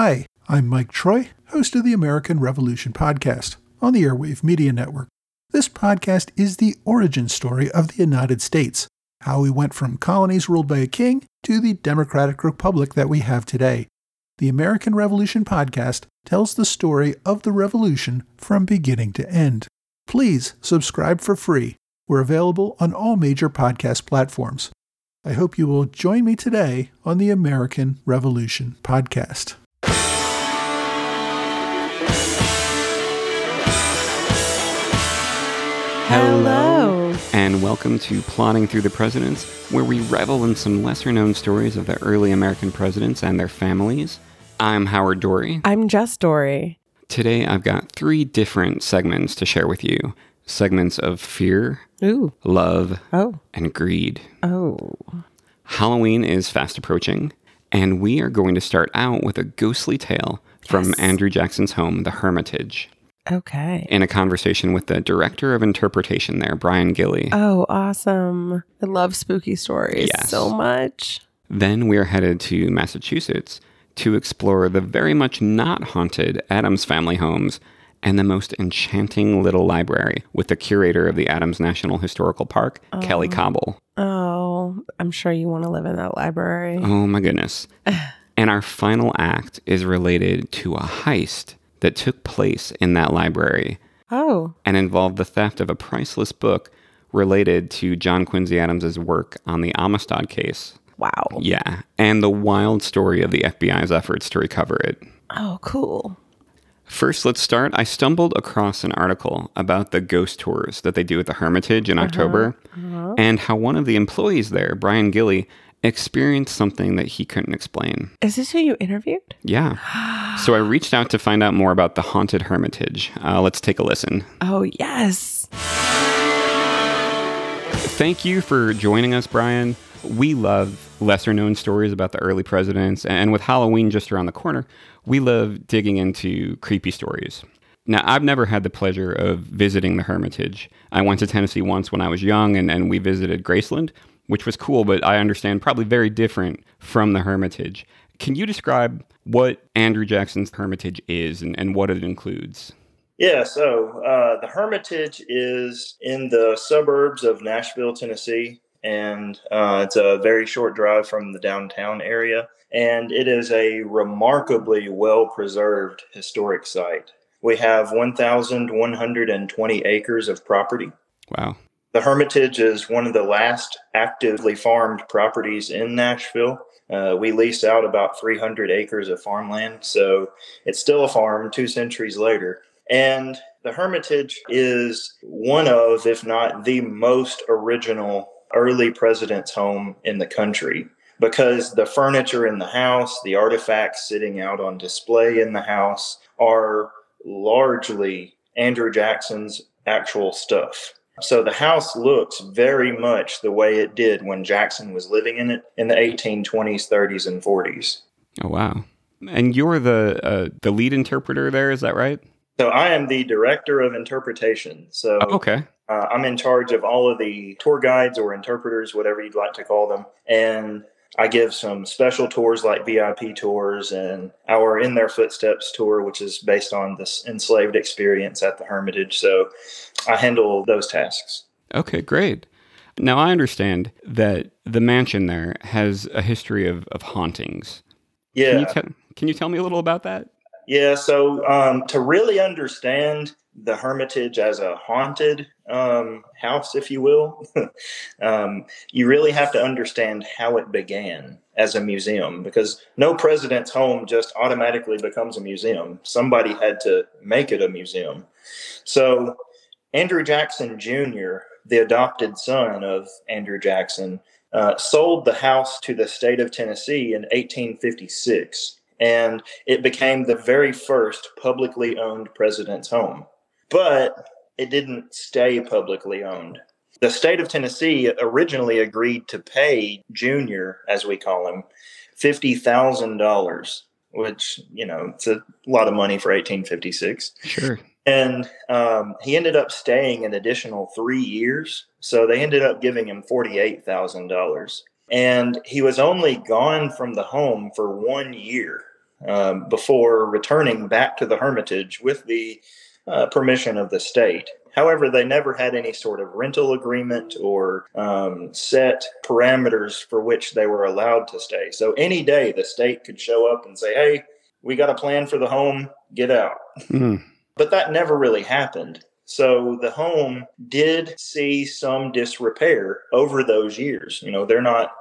Hi, I'm Mike Troy, host of the American Revolution podcast on the Airwave Media Network. This podcast is the origin story of the United States, how we went from colonies ruled by a king to the democratic republic that we have today. The American Revolution podcast tells the story of the revolution from beginning to end. Please subscribe for free. We're available on all major podcast platforms. I hope you will join me today on the American Revolution podcast. Hello. And welcome to Plodding Through the Presidents, where we revel in some lesser known stories of the early American presidents and their families. I'm Howard Dorre. I'm Jess Dorre. Today I've got three different segments to share with you segments of fear, Ooh. love, Oh. and greed. Oh. Halloween is fast approaching, and we are going to start out with a ghostly tale from Yes. Andrew Jackson's home, The Hermitage, Okay. in a conversation with the director of interpretation there, Bryan Gilley. Oh, awesome. I love spooky stories Yes. so much. Then we are headed to Massachusetts to explore the very much not haunted Adams family homes and the most enchanting little library with the curator of the Adams National Historical Park, Kelly oh. Cobble. Oh, I'm sure you want to live in that library. Oh my goodness. and our final act is related to a heist that took place in that library Oh. and involved the theft of a priceless book related to John Quincy Adams's work on the Amistad case. Wow. Yeah, and the wild story of the FBI's efforts to recover it. Oh, cool. First, let's start. I stumbled across an article about the ghost tours that they do at the Hermitage in uh-huh. October uh-huh. and how one of the employees there, Bryan Gilley, experienced something that he couldn't explain. Is this who you interviewed? Yeah. So I reached out to find out more about the haunted Hermitage. Uh, let's take a listen. Oh, yes. Thank you for joining us, Bryan. We love lesser known stories about the early presidents, and with Halloween just around the corner, we love digging into creepy stories. Now, I've never had the pleasure of visiting the Hermitage. I went to Tennessee once when I was young, and, and we visited Graceland, which was cool, but I understand probably very different from the Hermitage. Can you describe what Andrew Jackson's Hermitage is and, and what it includes? Yeah, so uh, the Hermitage is in the suburbs of Nashville, Tennessee, and uh, it's a very short drive from the downtown area. And it is a remarkably well preserved historic site. We have 1,120 acres of property. Wow. The Hermitage is one of the last actively farmed properties in Nashville. Uh, we lease out about 300 acres of farmland, so it's still a farm two centuries later. And the Hermitage is one of, if not the most original early president's home in the country because the furniture in the house, the artifacts sitting out on display in the house are largely Andrew Jackson's actual stuff. So the house looks very much the way it did when Jackson was living in it in the 1820s, 30s, and 40s. Oh, wow. And you're the uh, the lead interpreter there, is that right? So I am the director of interpretation. So Oh, okay. uh, I'm in charge of all of the tour guides or interpreters, whatever you'd like to call them. And I give some special tours like VIP tours and our In Their Footsteps tour, which is based on this enslaved experience at the Hermitage. So I handle those tasks. Okay, great. Now I understand that the mansion there has a history of, of hauntings. Yeah. Can you, te- can you tell me a little about that? Yeah, so um, to really understand the Hermitage as a haunted um, house, if you will, um, you really have to understand how it began as a museum because no president's home just automatically becomes a museum. Somebody had to make it a museum. So, Andrew Jackson Jr., the adopted son of Andrew Jackson, uh, sold the house to the state of Tennessee in 1856 and it became the very first publicly owned president's home. But it didn't stay publicly owned. The state of Tennessee originally agreed to pay Junior, as we call him, $50,000, which, you know, it's a lot of money for 1856. Sure. And um, he ended up staying an additional three years. So they ended up giving him $48,000. And he was only gone from the home for one year. um, before returning back to the Hermitage with the uh, permission of the state. However, they never had any sort of rental agreement or um, set parameters for which they were allowed to stay. So any day the state could show up and say, hey, we got a plan for the home, get out. Mm. But that never really happened. So the home did see some disrepair over those years. You know, they're not,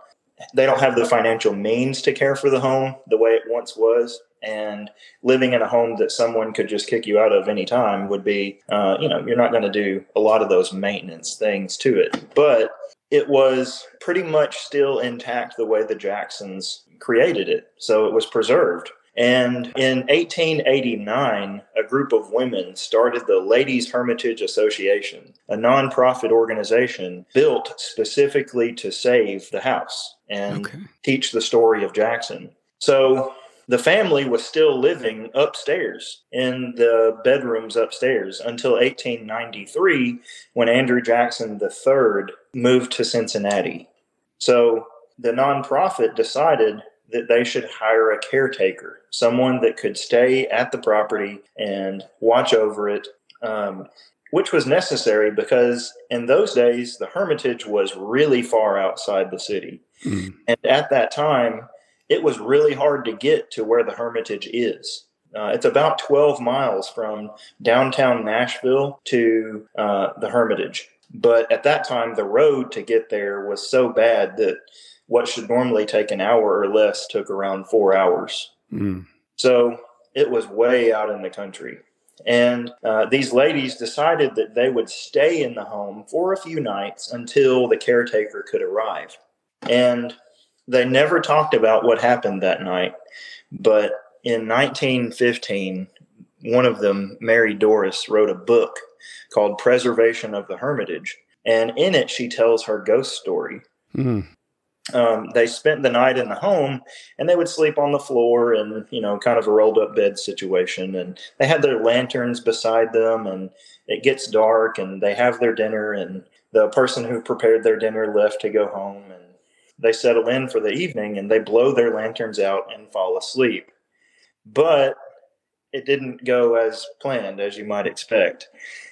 they don't have the financial means to care for the home the way it once was and living in a home that someone could just kick you out of any time would be uh, you know you're not going to do a lot of those maintenance things to it but it was pretty much still intact the way the jacksons created it so it was preserved and in 1889, a group of women started the Ladies Hermitage Association, a nonprofit organization built specifically to save the house and okay. teach the story of Jackson. So the family was still living upstairs in the bedrooms upstairs until 1893 when Andrew Jackson III moved to Cincinnati. So the nonprofit decided that they should hire a caretaker, someone that could stay at the property and watch over it, um, which was necessary because in those days, the Hermitage was really far outside the city. Mm. And at that time, it was really hard to get to where the Hermitage is. Uh, it's about 12 miles from downtown Nashville to uh, the Hermitage. But at that time, the road to get there was so bad that what should normally take an hour or less took around four hours. Mm. So it was way out in the country. And uh, these ladies decided that they would stay in the home for a few nights until the caretaker could arrive. And they never talked about what happened that night, but in 1915, one of them, Mary Dorris, wrote a book called Preservation of the Hermitage. And in it, she tells her ghost story. Mm. Um, they spent the night in the home and they would sleep on the floor and, you know, kind of a rolled up bed situation. And they had their lanterns beside them and it gets dark and they have their dinner. And the person who prepared their dinner left to go home. And they settle in for the evening and they blow their lanterns out and fall asleep. But it didn't go as planned, as you might expect.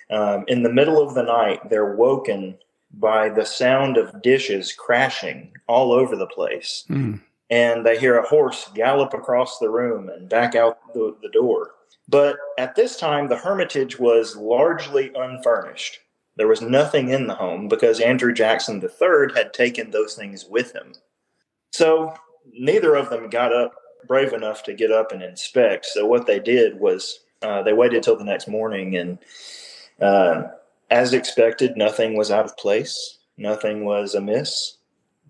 Um, in the middle of the night, they're woken by the sound of dishes crashing all over the place. Mm. And they hear a horse gallop across the room and back out the, the door. But at this time, the hermitage was largely unfurnished. There was nothing in the home because Andrew Jackson III had taken those things with him. So neither of them got up brave enough to get up and inspect. So what they did was uh, they waited till the next morning, and uh, as expected, nothing was out of place. Nothing was amiss.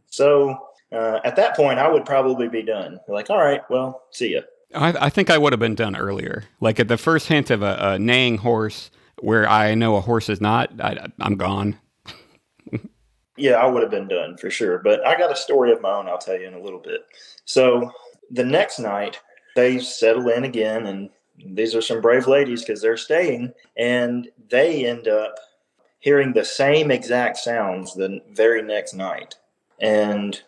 So uh, at that point, I would probably be done. Like, all right, well, see ya. I, I think I would have been done earlier. Like at the first hint of a, a neighing horse where I know a horse is not, I, I'm gone. yeah, I would have been done for sure. But I got a story of my own I'll tell you in a little bit. So the next night, they settle in again, and these are some brave ladies because they're staying, and they end up hearing the same exact sounds the very next night. And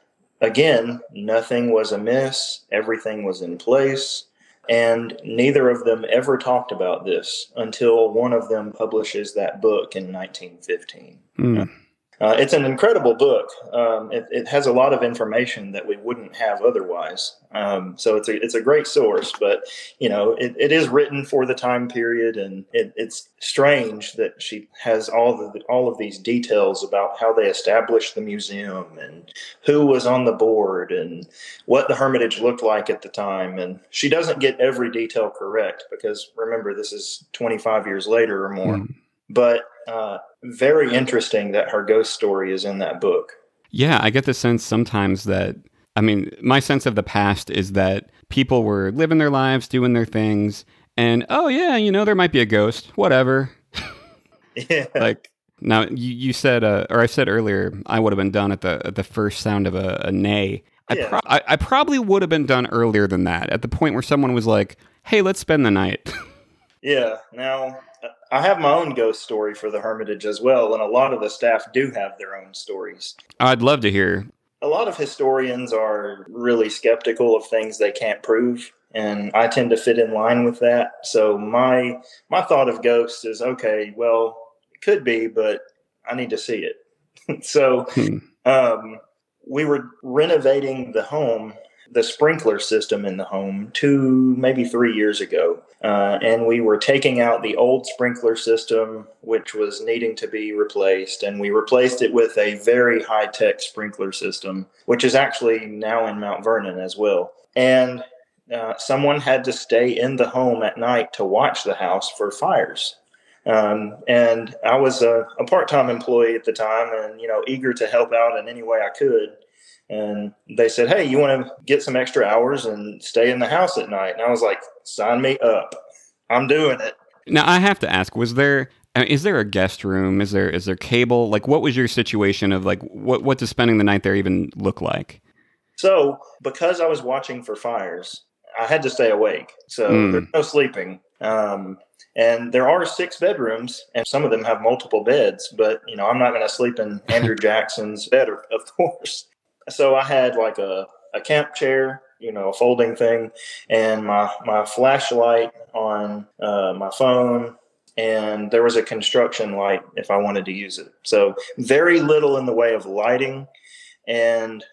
again, nothing was amiss, everything was in place. And neither of them ever talked about this until one of them publishes that book in 1915. Mm. Uh, it's an incredible book. Um, it, it, has a lot of information that we wouldn't have otherwise. Um, so it's a it's a great source, but you know it, it is written for the time period, and it, it's strange that she has all the all of these details about how they established the museum and who was on the board and what the Hermitage looked like at the time. And she doesn't get every detail correct because remember this is 25 years later or more. Mm. But uh, very interesting that her ghost story is in that book. Yeah, I get the sense sometimes that, I mean, my sense of the past is that people were living their lives, doing their things, and oh, yeah, you know, there might be a ghost, whatever. yeah. Like, now you, you said, uh, or I said earlier, I would have been done at the at the first sound of a, a neigh. I, yeah. pro- I, I probably would have been done earlier than that, at the point where someone was like, "Hey, let's spend the night." yeah. Now I have my own ghost story for the Hermitage as well, and a lot of the staff do have their own stories. I'd love to hear. A lot of historians are really skeptical of things they can't prove. and I tend to fit in line with that. So my my thought of ghosts is okay. Well, it could be, but I need to see it. so hmm. um, we were renovating the home, the sprinkler system in the home, two maybe three years ago, uh, and we were taking out the old sprinkler system, which was needing to be replaced, and we replaced it with a very high tech sprinkler system, which is actually now in Mount Vernon as well. And uh, someone had to stay in the home at night to watch the house for fires. Um, and I was a, a part-time employee at the time, and you know, eager to help out in any way I could. And they said, "Hey, you want to get some extra hours and stay in the house at night?" And I was like, "Sign me up! I'm doing it." Now I have to ask: Was there is there a guest room? Is there is there cable? Like, what was your situation of like what what does spending the night there even look like? So, because I was watching for fires, I had to stay awake. So mm. there's no sleeping. Um, and there are six bedrooms, and some of them have multiple beds. But you know, I'm not going to sleep in Andrew Jackson's bed, of course. So I had like a, a camp chair, you know, a folding thing, and my my flashlight on uh, my phone, and there was a construction light if I wanted to use it. So very little in the way of lighting, and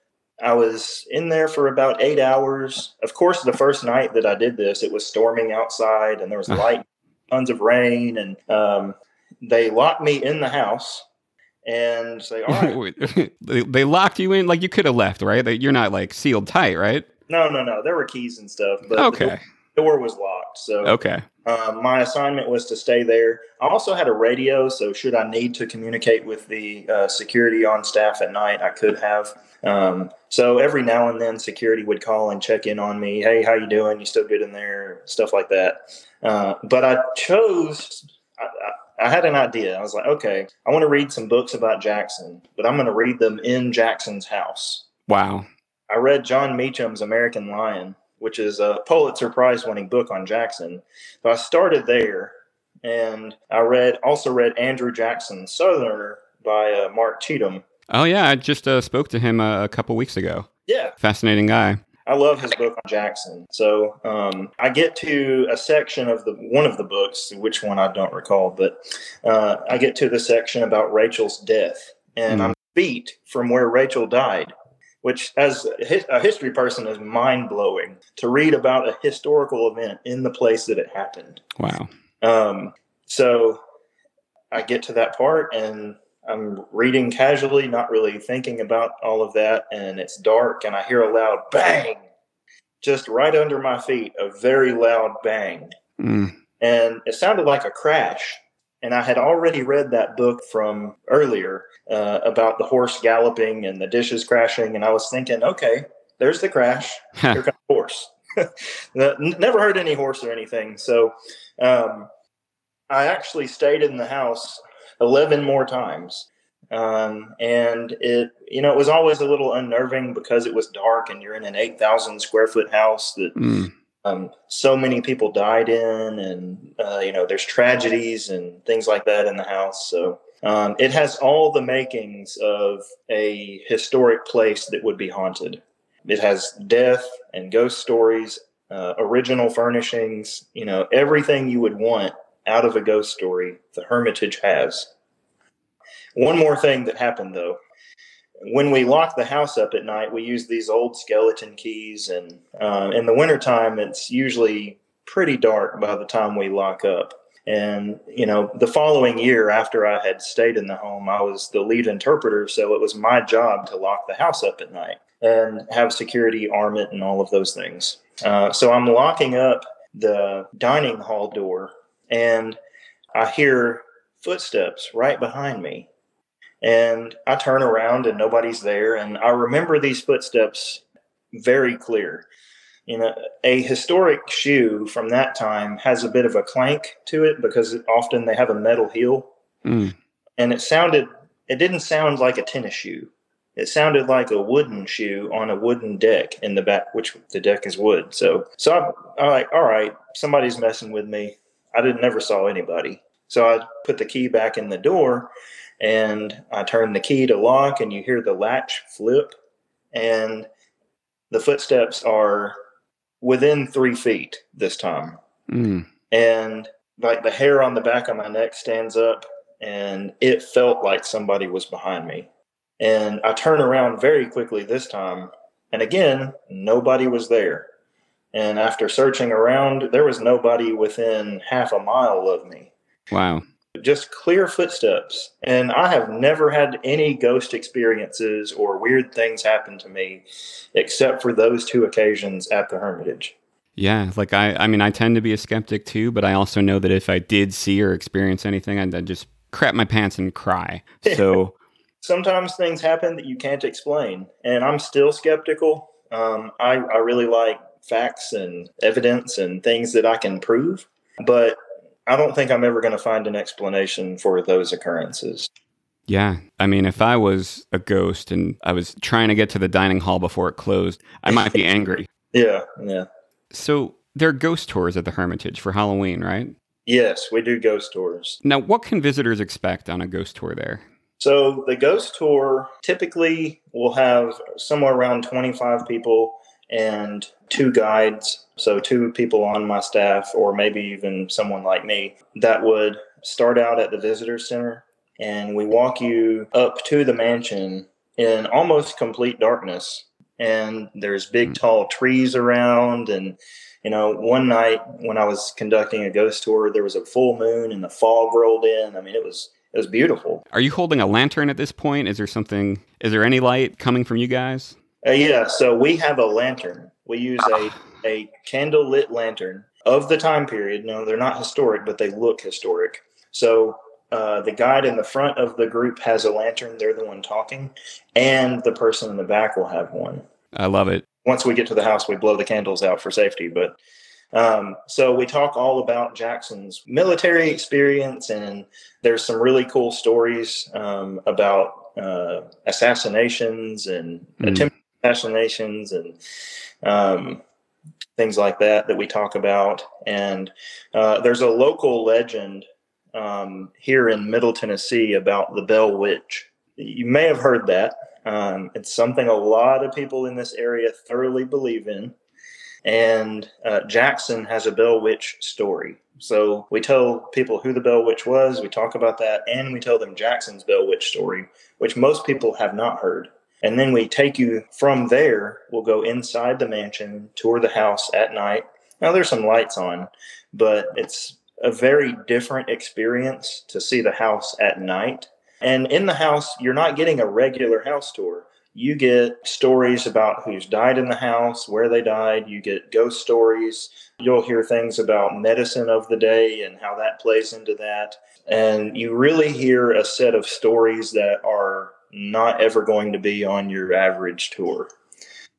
I was in there for about eight hours. Of course, the first night that I did this, it was storming outside and there was light, tons of rain, and um, they locked me in the house and say, "All right." they locked you in like you could have left, right? You're not like sealed tight, right? No, no, no. There were keys and stuff, but okay door was locked. So okay. Um, my assignment was to stay there. I also had a radio, so should I need to communicate with the uh, security on staff at night, I could have. Um, so every now and then, security would call and check in on me. Hey, how you doing? You still good in there? Stuff like that. Uh, but I chose. I, I, I had an idea. I was like, okay, I want to read some books about Jackson, but I'm going to read them in Jackson's house. Wow. I read Jon Meacham's American Lion which is a Pulitzer Prize winning book on Jackson. So I started there and I read also read Andrew Jackson Southerner by uh, Mark Cheathem. Oh yeah, I just uh, spoke to him uh, a couple weeks ago. Yeah, fascinating guy. I love his book on Jackson. So um, I get to a section of the one of the books, which one I don't recall, but uh, I get to the section about Rachel's death, and mm. I'm beat from where Rachel died which as a history person is mind blowing to read about a historical event in the place that it happened. Wow. Um, so I get to that part and I'm reading casually, not really thinking about all of that. And it's dark and I hear a loud bang just right under my feet, a very loud bang. Mm. And it sounded like a crash. And I had already read that book from earlier uh, about the horse galloping and the dishes crashing. And I was thinking, okay, there's the crash. Here comes the horse. Never heard any horse or anything. So um, I actually stayed in the house 11 more times. Um, and it, you know, it was always a little unnerving because it was dark and you're in an 8,000 square foot house that mm um, so many people died in, and uh, you know, there's tragedies and things like that in the house. So um, it has all the makings of a historic place that would be haunted. It has death and ghost stories, uh, original furnishings, you know, everything you would want out of a ghost story. The Hermitage has. One more thing that happened though when we lock the house up at night, we use these old skeleton keys, and uh, in the wintertime, it's usually pretty dark by the time we lock up. And, you know, the following year after I had stayed in the home, I was the lead interpreter. So it was my job to lock the house up at night and have security arm it and all of those things. Uh, so I'm locking up the dining hall door and I hear footsteps right behind me. And I turn around and nobody's there. And I remember these footsteps very clear. You know, a historic shoe from that time has a bit of a clank to it because often they have a metal heel. Mm. And it sounded, it didn't sound like a tennis shoe. It sounded like a wooden shoe on a wooden deck in the back, which the deck is wood. So, so I, I'm like, all right, somebody's messing with me. I didn't never saw anybody. So I put the key back in the door and I turn the key to lock, and you hear the latch flip, and the footsteps are within three feet this time. Mm. And like the hair on the back of my neck stands up, and it felt like somebody was behind me. And I turn around very quickly this time, and again, nobody was there. And after searching around, there was nobody within half a mile of me. Wow. Just clear footsteps. And I have never had any ghost experiences or weird things happen to me except for those two occasions at the Hermitage. Yeah, like I, I mean, I tend to be a skeptic too, but I also know that if I did see or experience anything, I'd, I'd just crap my pants and cry. So sometimes things happen that you can't explain, and I'm still skeptical. Um, I, I really like facts and evidence and things that I can prove, but I don't think I'm ever going to find an explanation for those occurrences. Yeah. I mean, if I was a ghost and I was trying to get to the dining hall before it closed, I might be angry. Yeah, yeah. So there are ghost tours at the Hermitage for Halloween, right? Yes, we do ghost tours. Now, what can visitors expect on a ghost tour there? So the ghost tour typically will have somewhere around 25 people and two guides. So two people on my staff, or maybe even someone like me, that would start out at the visitor center and we walk you up to the mansion in almost complete darkness. And there's big, tall trees around. And, you know, one night when I was conducting a ghost tour, there was a full moon and the fog rolled in. I mean, it was it was beautiful. Are you holding a lantern at this point? Is there something? Is there any light coming from you guys? Uh, yeah, so we have a lantern. We use a a candle lit lantern of the time period. No, they're not historic, but they look historic. So uh, the guide in the front of the group has a lantern. They're the one talking, and the person in the back will have one. I love it. Once we get to the house, we blow the candles out for safety. But um, so we talk all about Jackson's military experience, and there's some really cool stories um, about uh, assassinations and Mm. attempted assassinations and um, things like that that we talk about. And uh, there's a local legend um, here in Middle Tennessee about the Bell Witch. You may have heard that. Um, it's something a lot of people in this area thoroughly believe in. And uh, Jackson has a Bell Witch story. So we tell people who the Bell Witch was, we talk about that, and we tell them Jackson's Bell Witch story, which most people have not heard. And then we take you from there. We'll go inside the mansion, tour the house at night. Now, there's some lights on, but it's a very different experience to see the house at night. And in the house, you're not getting a regular house tour. You get stories about who's died in the house, where they died. You get ghost stories. You'll hear things about medicine of the day and how that plays into that. And you really hear a set of stories that are not ever going to be on your average tour.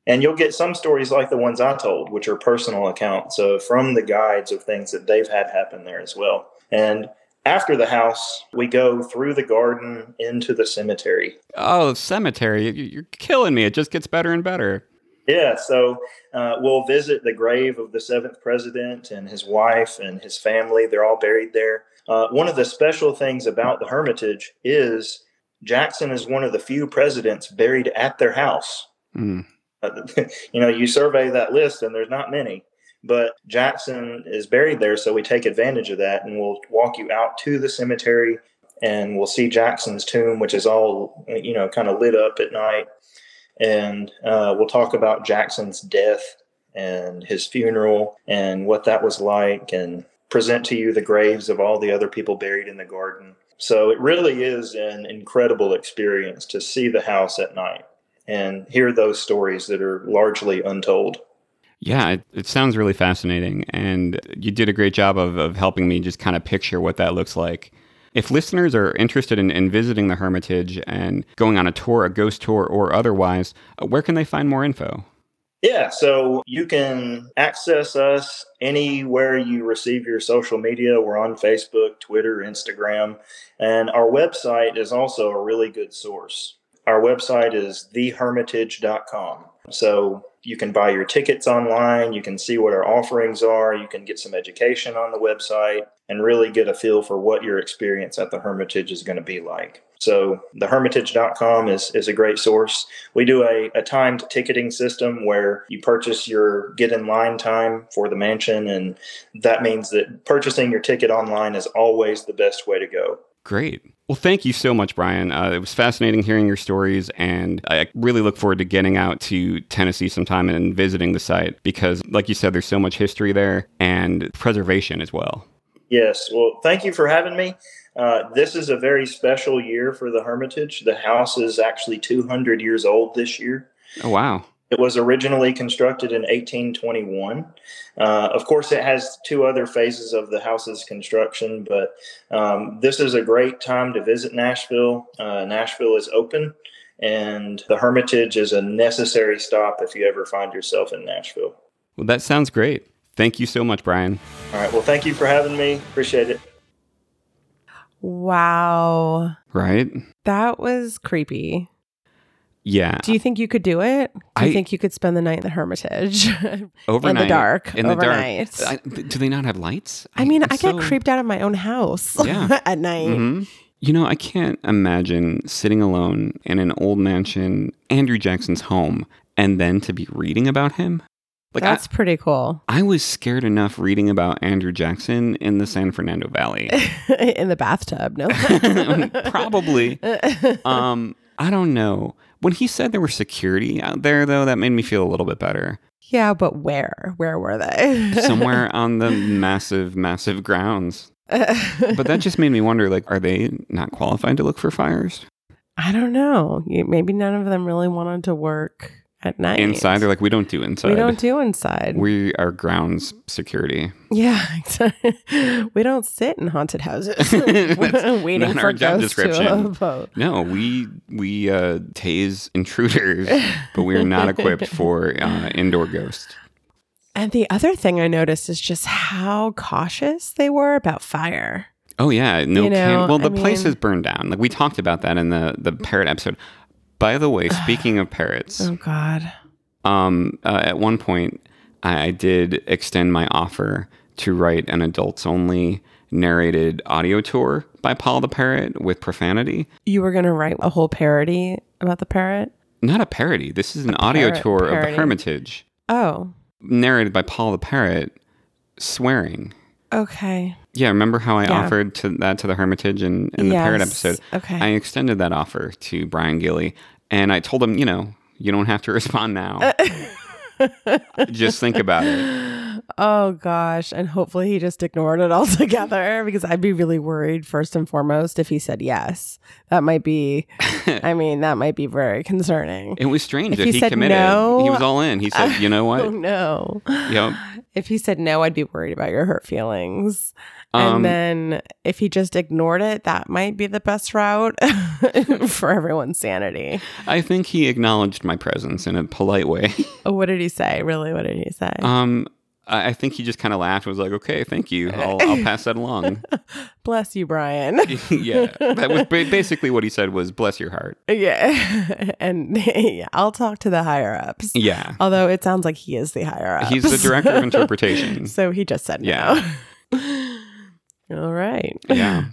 And you'll get some stories like the ones I told, which are personal accounts of from the guides of things that they've had happen there as well. And after the house, we go through the garden into the cemetery. Oh, cemetery! You- You're killing me. It just gets better and better. Yeah, so uh, we'll visit the grave of the seventh president and his wife and his family. They're all buried there. Uh, one of the special things about the Hermitage is Jackson is one of the few presidents buried at their house. Mm. You know, you survey that list and there's not many, but Jackson is buried there. So we take advantage of that and we'll walk you out to the cemetery and we'll see Jackson's tomb, which is all, you know, kind of lit up at night. And uh, we'll talk about Jackson's death and his funeral and what that was like and present to you the graves of all the other people buried in the garden. So it really is an incredible experience to see the house at night and hear those stories that are largely untold. Yeah, it, it sounds really fascinating. And you did a great job of, of helping me just kind of picture what that looks like. If listeners are interested in, in visiting the Hermitage and going on a tour, a ghost tour, or otherwise, uh, where can they find more info? Yeah, so you can access us anywhere you receive your social media. We're on Facebook, Twitter, Instagram, and our website is also a really good source. Our website is thehermitage.com. So you can buy your tickets online. You can see what our offerings are. You can get some education on the website and really get a feel for what your experience at the Hermitage is going to be like. So thehermitage.com is, is a great source. We do a, a timed ticketing system where you purchase your get in line time for the mansion. And that means that purchasing your ticket online is always the best way to go. Great. Well, thank you so much, Bryan. Uh, it was fascinating hearing your stories, and I really look forward to getting out to Tennessee sometime and visiting the site because, like you said, there's so much history there and preservation as well. Yes. Well, thank you for having me. Uh, this is a very special year for the Hermitage. The house is actually 200 years old this year. Oh, wow. It was originally constructed in 1821. Uh, of course, it has two other phases of the house's construction, but um, this is a great time to visit Nashville. Uh, Nashville is open, and the Hermitage is a necessary stop if you ever find yourself in Nashville. Well, that sounds great. Thank you so much, Bryan. All right. Well, thank you for having me. Appreciate it. Wow. Right? That was creepy. Yeah. Do you think you could do it? Do you I- think you could spend the night in the Hermitage? Overnight. in the dark. In the overnight. dark. I, do they not have lights? I mean, I it's get so- creeped out of my own house Yeah. at night. Mhm. You know, I can't imagine sitting alone in an old mansion, Andrew Jackson's home, and then to be reading about him. Like I, That's pretty cool. I was scared enough reading about Andrew Jackson in the San Fernando Valley. in the bathtub, no? Probably. Um, I don't know. When he said there were security out there, though, that made me feel a little bit better. yeah, but where? Where were they? Somewhere on the massive, massive grounds. But that just made me wonder like, are they not qualified to look for fires? I don't know. Maybe none of them really wanted to work at night. Inside, they're like, we don't do inside. we don't do inside. We are grounds security. yeah, we don't sit in haunted houses waiting for our job ghosts to description. No, we we uh, tase intruders, but we are not equipped for uh, indoor ghosts. And the other thing I noticed is just how cautious they were about fire. Oh yeah, no. You know, can- well, I the place mean- is burned down. Like we talked about that in the the parrot episode. By the way, speaking of parrots, Oh God. um, uh, at one point I, I did extend my offer to write an adults only narrated audio tour by Paul the Parrot with profanity. You were gonna write a whole parody about the parrot? Not a parody. This is an audio tour of the Hermitage, Oh. narrated by Paul the Parrot, swearing. Okay. Yeah, remember how I Yeah. offered to that to the Hermitage in, in the Parrot episode? Okay. I extended that offer to Bryan Gilley, and I told him, you know, you don't have to respond now. Just think about it. Oh gosh. And hopefully he just ignored it altogether because I'd be really worried first and foremost if he said yes. That might be I mean, that might be very concerning. It was strange If that he he said committed. no- he was all in. He said, "You know Oh what? no. Yep. If he said no, I'd be worried about your hurt feelings. Um, and then if he just ignored it, that might be the best route for everyone's sanity. I think he acknowledged my presence in a polite way. What did he say? Really, what did he say? Um, I think he just kind of laughed. and Was like, "Okay, thank you. I'll, I'll pass that along." Bless you, Bryan. yeah, that was basically what he said. Was bless your heart. yeah. and yeah, I'll talk to the higher ups. Yeah, Although it sounds like he is the higher up. he's the director of interpretation. so he just said Yeah. no. All right. Yeah.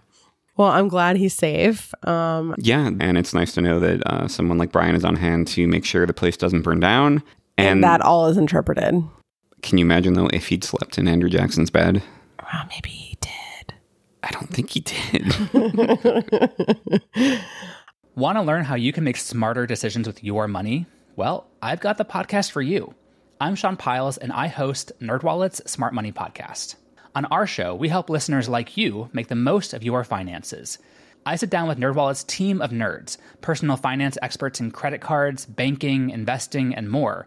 Well, I'm glad he's safe. Um, Yeah, and it's nice to know that uh, someone like Bryan is on hand to make sure the place doesn't burn down. and, And, that all is interpreted. Can you imagine though if he'd slept in Andrew Jackson's bed? Well, maybe he did. I don't think he did. Want to learn how you can make smarter decisions with your money? Well, I've got the podcast for you. I'm Sean Pyles and I host NerdWallet's Smart Money Podcast. On our show, we help listeners like you make the most of your finances. I sit down with NerdWallet's team of nerds, personal finance experts in credit cards, banking, investing, and more.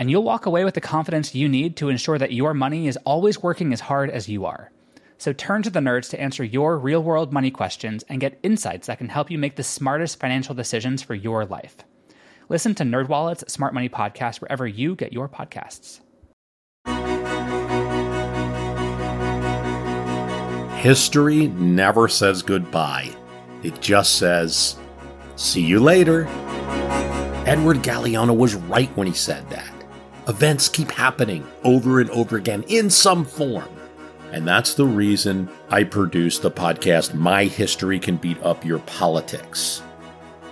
And you'll walk away with the confidence you need to ensure that your money is always working as hard as you are. So turn to the nerds to answer your real world money questions and get insights that can help you make the smartest financial decisions for your life. Listen to NerdWallet's Smart Money Podcast wherever you get your podcasts. History never says goodbye. It just says, see you later. Edward Galeano was right when he said that. Events keep happening over and over again in some form. And that's the reason I produce the podcast My History Can Beat Up Your Politics.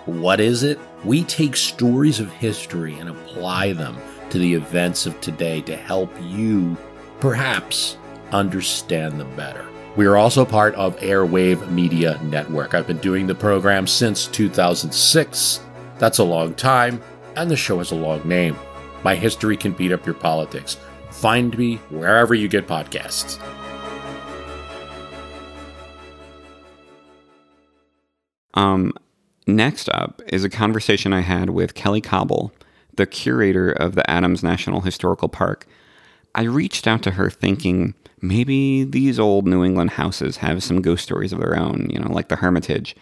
What is it? We take stories of history and apply them to the events of today to help you, perhaps, understand them better. We are also part of Airwave Media Network. I've been doing the program since 2006. That's a long time, and the show has a long name. My history can beat up your politics. Find me wherever you get podcasts. Um, next up is a conversation I had with Kelly Cobble, the curator of the Adams National Historical Park. I reached out to her thinking maybe these old New England houses have some ghost stories of their own, you know, like the Hermitage.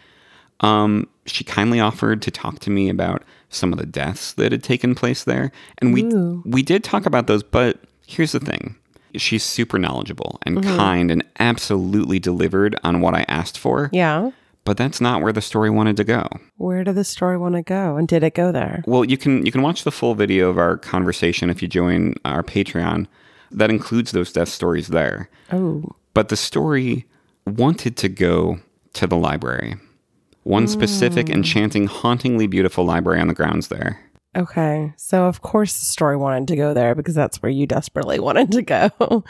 Um, she kindly offered to talk to me about some of the deaths that had taken place there, and we Ooh. we did talk about those. But here's the thing: she's super knowledgeable and kind, and absolutely delivered on what I asked for. Yeah. But that's not where the story wanted to go. Where did the story want to go? And did it go there? Well, you can you can watch the full video of our conversation if you join our Patreon. That includes those death stories there. Oh. But the story wanted to go to the library. One specific, enchanting, hauntingly beautiful library on the grounds there. Okay. So of course the story wanted to go there because that's where you desperately wanted to go.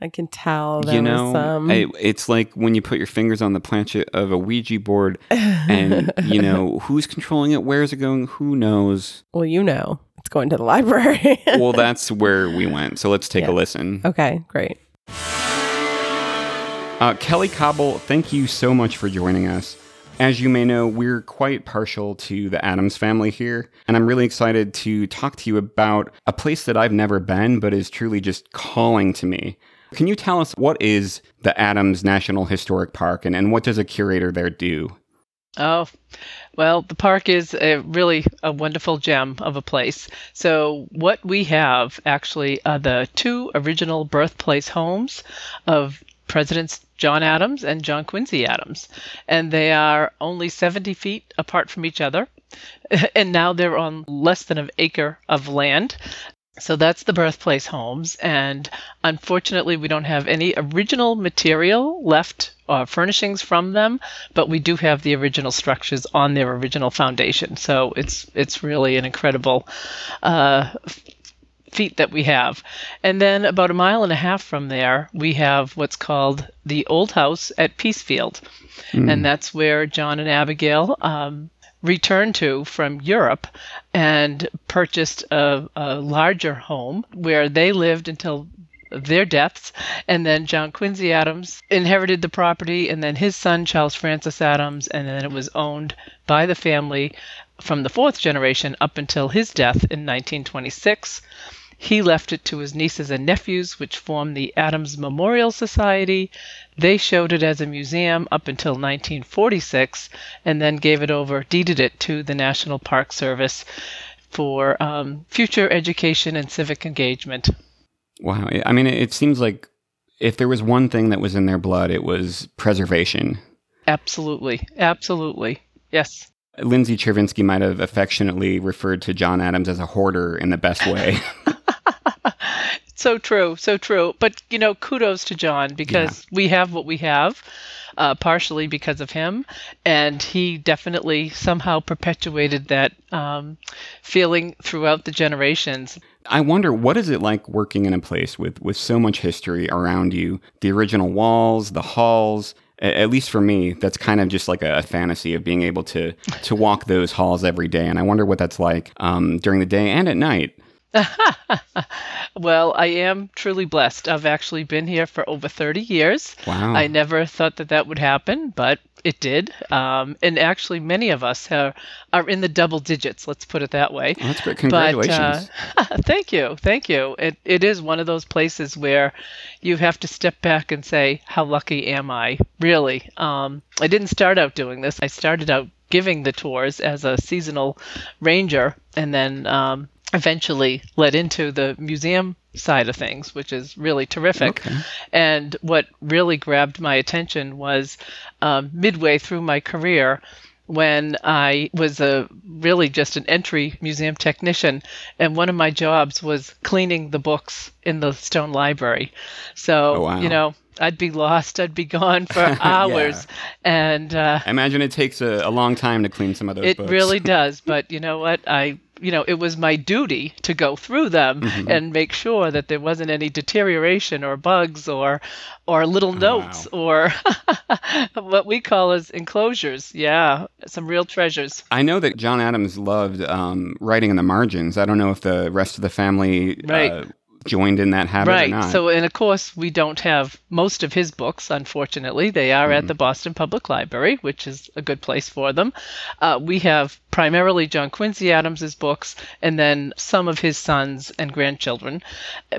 I can tell you know, some I- it's like when you put your fingers on the planchette of a Ouija board, and you know who's controlling it, where's it going, who knows. well, you know, it's going to the library. Well, that's where we went. So let's take Yeah. a listen. okay, great. Uh, Kelly Cobble, thank you so much for joining us. As you may know, we're quite partial to the Adams family here, and I'm really excited to talk to you about a place that I've never been, but is truly just calling to me. Can you tell us what is the Adams National Historic Park, and, and what does a curator there do? Oh, well, the park is a really a wonderful gem of a place. So, what we have actually are the two original birthplace homes of Presidents John Adams and John Quincy Adams. And they are only 70 feet apart from each other. And now they're on less than an acre of land. So that's the birthplace homes. And unfortunately, we don't have any original material left, uh, furnishings from them, but we do have the original structures on their original foundation. So it's it's really an incredible uh, feat that we have. And then about a mile and a half from there, we have what's called the Old House at Peacefield. And that's where John and Abigail um, returned to from Europe and purchased a, a larger home where they lived until their deaths. And then John Quincy Adams inherited the property, and then his son, Charles Francis Adams, and then it was owned by the family from the fourth generation up until his death in 1926. He left it to his nieces and nephews, which formed the Adams Memorial Society. They showed it as a museum up until 1946 and then gave it over, deeded it to the National Park Service for um, future education and civic engagement. Wow. I mean, it seems like if there was one thing that was in their blood, it was preservation. Absolutely. Absolutely. Yes. Lindsay Chervinsky might have affectionately referred to John Adams as a hoarder in the best way. So true, so true. But you know, kudos to John because we have what we have, uh, partially because of him, and he definitely somehow perpetuated that um, feeling throughout the generations. I wonder what is it like working in a place with with so much history around you, the original walls, the halls. At least for me, that's kind of just like a, a fantasy of being able to to walk those halls every day, and I wonder what that's like um, during the day and at night. well, I am truly blessed. I've actually been here for over 30 years. Wow. I never thought that that would happen, but it did. Um, and actually, many of us are, are in the double digits, let's put it that way. Oh, that's great. Congratulations. But, uh, thank you. Thank you. It, it is one of those places where you have to step back and say, How lucky am I? Really. Um, I didn't start out doing this. I started out giving the tours as a seasonal ranger and then um, eventually led into the museum side of things, which is really terrific. Okay. And what really grabbed my attention was um, midway through my career when I was a really just an entry museum technician, and one of my jobs was cleaning the books in the Stone Library. So Oh, wow. you know, I'd be lost, I'd be gone for hours, and uh, I imagine it takes a, a long time to clean some of those it books. really does. But you know what? I, you know, it was my duty to go through them Mm-hmm. and make sure that there wasn't any deterioration or bugs or, or little notes or what we call as enclosures. Yeah, some real treasures. I know that John Adams loved um, writing in the margins. I don't know if the rest of the family Right. uh, joined in that habit or Right. So, and of course, we don't have most of his books, unfortunately. They are Mm-hmm. at the Boston Public Library, which is a good place for them. Uh, we have primarily John Quincy Adams's books and then some of his sons and grandchildren.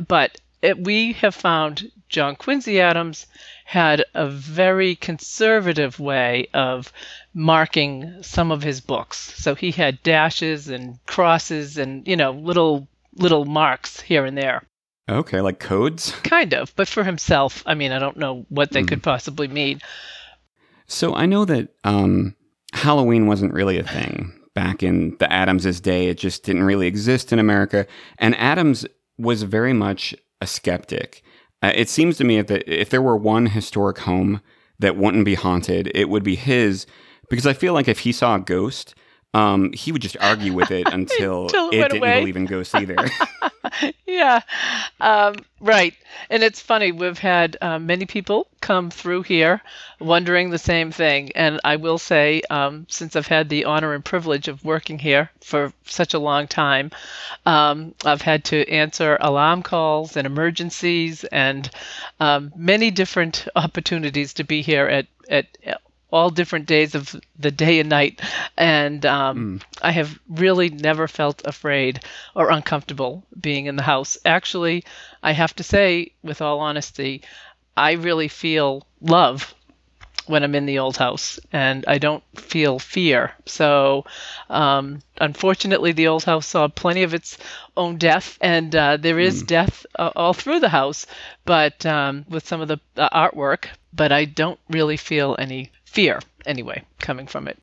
But it, we have found John Quincy Adams had a very conservative way of marking some of his books. So he had dashes and crosses and, you know, little little marks here and there. okay, like codes. Kind of, but for himself, I mean, I don't know what they could possibly mean. So I know that um, Halloween wasn't really a thing back in the Adamses' day. It just didn't really exist in America. And Adams was very much a skeptic. Uh, it seems to me that if there were one historic home that wouldn't be haunted, it would be his. Because I feel like if he saw a ghost, um, he would just argue with it until, Until it it didn't away. believe in ghosts either. yeah, um, right. And it's funny, we've had uh, many people come through here wondering the same thing. And I will say, um, since I've had the honor and privilege of working here for such a long time, um, I've had to answer alarm calls and emergencies and um, many different opportunities to be here at, at all different days of the day and night. And um, I have really never felt afraid or uncomfortable being in the house. Actually, I have to say, with all honesty, I really feel love when I'm in the old house, and I don't feel fear. So, um, unfortunately, the old house saw plenty of its own death, and uh, there is death uh, all through the house, but um, with some of the uh, artwork. But I don't really feel any fear, anyway, coming from it.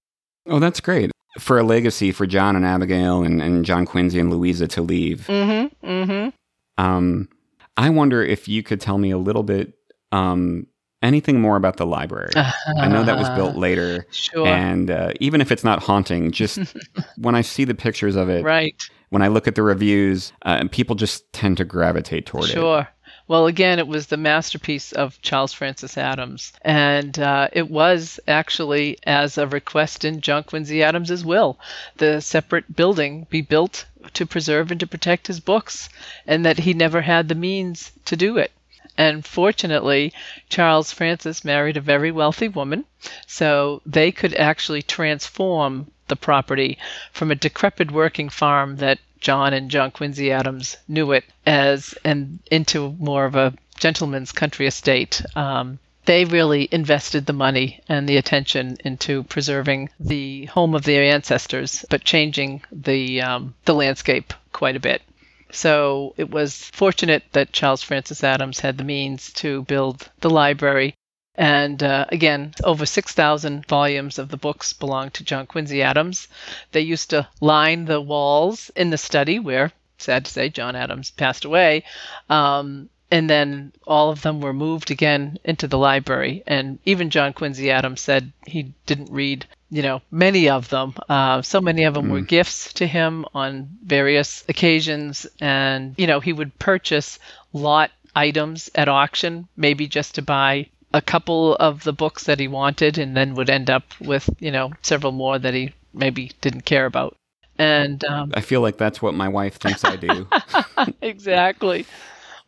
oh, that's great. For a legacy for John and Abigail and, and John Quincy and Louisa to leave. Mm-hmm. Mm-hmm. Um, I wonder if you could tell me a little bit, um, anything more about the library. I know that was built later, Sure. and uh, even if it's not haunting, just when I see the pictures of it, right. when I look at the reviews, uh, people just tend to gravitate toward it. Sure. Well, again, it was the masterpiece of Charles Francis Adams. And uh, it was actually as a request in John Quincy Adams's will, the separate building be built to preserve and to protect his books, and that he never had the means to do it. And fortunately, Charles Francis married a very wealthy woman, so they could actually transform the property from a decrepit working farm that John and John Quincy Adams knew it as, and into more of a gentleman's country estate. Um, they really invested the money and the attention into preserving the home of their ancestors, but changing the um, the landscape quite a bit. So it was fortunate that Charles Francis Adams had the means to build the library. And uh, again, over 6,000 volumes of the books belong to John Quincy Adams. They used to line the walls in the study where, sad to say, John Adams passed away. Um, and then all of them were moved again into the library. And even John Quincy Adams said he didn't read, you know, many of them. Uh, so many of them were gifts to him on various occasions. And, you know, he would purchase lot items at auction, maybe just to buy a couple of the books that he wanted, and then would end up with, you know, several more that he maybe didn't care about. And um, I feel like that's what my wife thinks I do. exactly.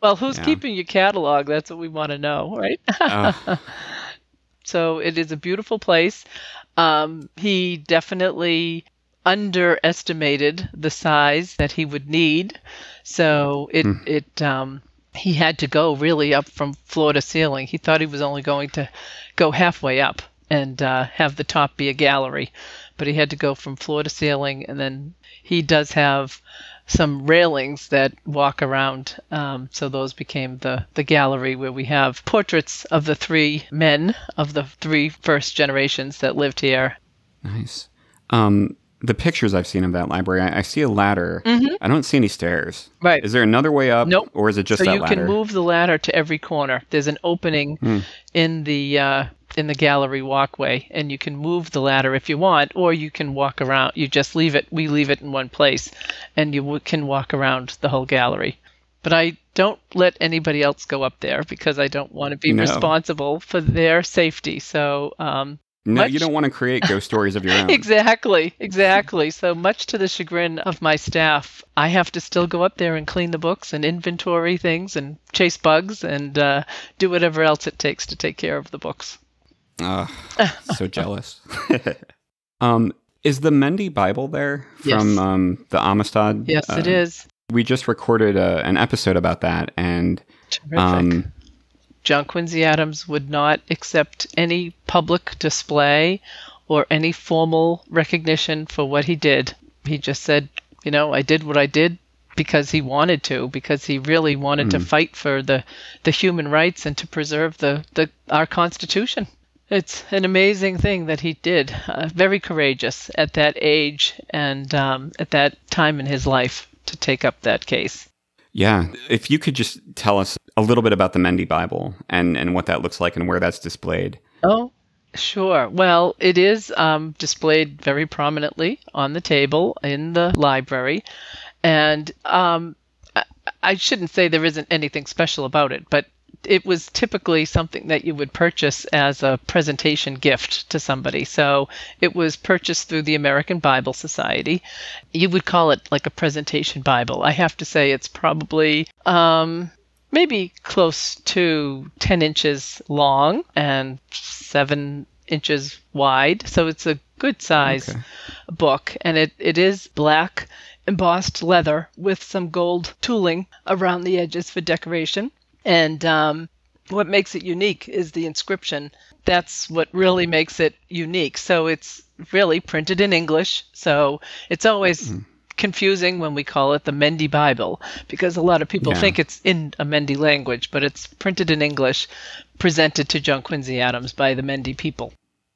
Well, who's Yeah. keeping your catalog? That's what we want to know, right? So it is a beautiful place. Um, he definitely underestimated the size that he would need. So it it um, he had to go really up from floor to ceiling. He thought he was only going to go halfway up and uh, have the top be a gallery, but he had to go from floor to ceiling. And then he does have some railings that walk around. Um, so those became the, the gallery where we have portraits of the three men of the three first generations that lived here. nice. Um, the pictures I've seen of that library, I, I see a ladder. I don't see any stairs. Mm-hmm. Right. Is there another way up? Nope. Or is it just so you ladder? can move the ladder to every corner. There's an opening Hmm. in the uh, in the gallery walkway, and you can move the ladder if you want, or you can walk around. You just leave it. We leave it in one place, and you w- can walk around the whole gallery. But I don't let anybody else go up there because I don't want to be No. responsible for their safety. So um, no, much- you don't want to create ghost stories of your own. Exactly, exactly. So much to the chagrin of my staff, I have to still go up there and clean the books and inventory things and chase bugs and uh, do whatever else it takes to take care of the books. Ugh, so jealous. um, is the Mendi Bible there from Yes. um, the Amistad? Yes, it Uh, is. We just recorded a, an episode about that, and Terrific. um, John Quincy Adams would not accept any public display or any formal recognition for what he did. He just said, you know, I did what I did because he wanted to, because he really wanted to fight for the, the human rights and to preserve the, the our Constitution. It's an amazing thing that he did. Uh, very courageous at that age and um, at that time in his life to take up that case. Yeah, if you could just tell us a little bit about the Mendi Bible and and what that looks like and where that's displayed. Oh, sure. Well, it is um, displayed very prominently on the table in the library. And um, I, I shouldn't say there isn't anything special about it, but it was typically something that you would purchase as a presentation gift to somebody. So it was purchased through the American Bible Society. You would call it like a presentation Bible. I have to say it's probably um, maybe close to 10 inches long and 7 inches wide. So it's a good size Okay. book. And it, it is black embossed leather with some gold tooling around the edges for decoration. And um, what makes it unique is the inscription. That's what really makes it unique. So it's really printed in English. So it's always confusing when we call it the Mendi Bible because a lot of people Yeah. think it's in a Mendi language, but it's printed in English, presented to John Quincy Adams by the Mendi people.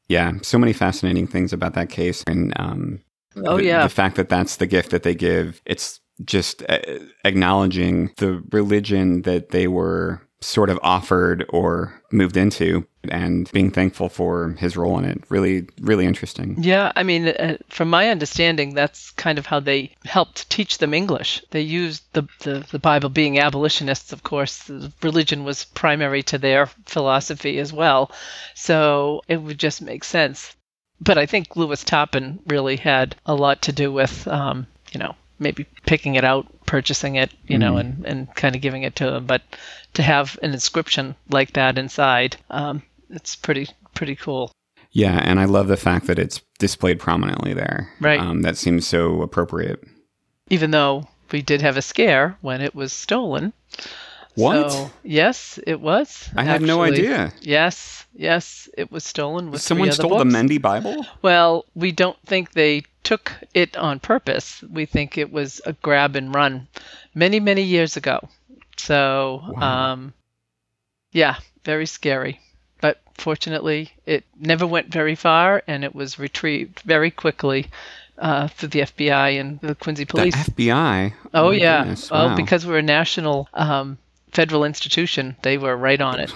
Yeah, so many fascinating things about that case, and um, Oh, the, yeah. the fact that that's the gift that they give. It's just uh, acknowledging the religion that they were sort of offered or moved into, and being thankful for his role in it. Really, really interesting. Yeah, I mean, uh, from my understanding, that's kind of how they helped teach them English. They used the, the, the Bible, being abolitionists, of course, religion was primary to their philosophy as well. So it would just make sense. But I think Lewis Tappan really had a lot to do with, um, you know, maybe picking it out, purchasing it, you know, and, and kind of giving it to them. But to have an inscription like that inside, um, it's pretty pretty cool. Yeah, and I love the fact that it's displayed prominently there. Right. Um, that seems so appropriate. even though we did have a scare when it was stolen. What? So, yes, it was. I had no idea. Yes, yes, it was stolen with Someone stole the books. Mendi Bible? Well, we don't think they took it on purpose. We think it was a grab and run many, many years ago. So, Wow. um, yeah, very scary. But fortunately, it never went very far and it was retrieved very quickly uh, through the FBI and the Quincy police. The FBI? Oh, my yeah. goodness, Well, because we're a national um, federal institution, they were right on it.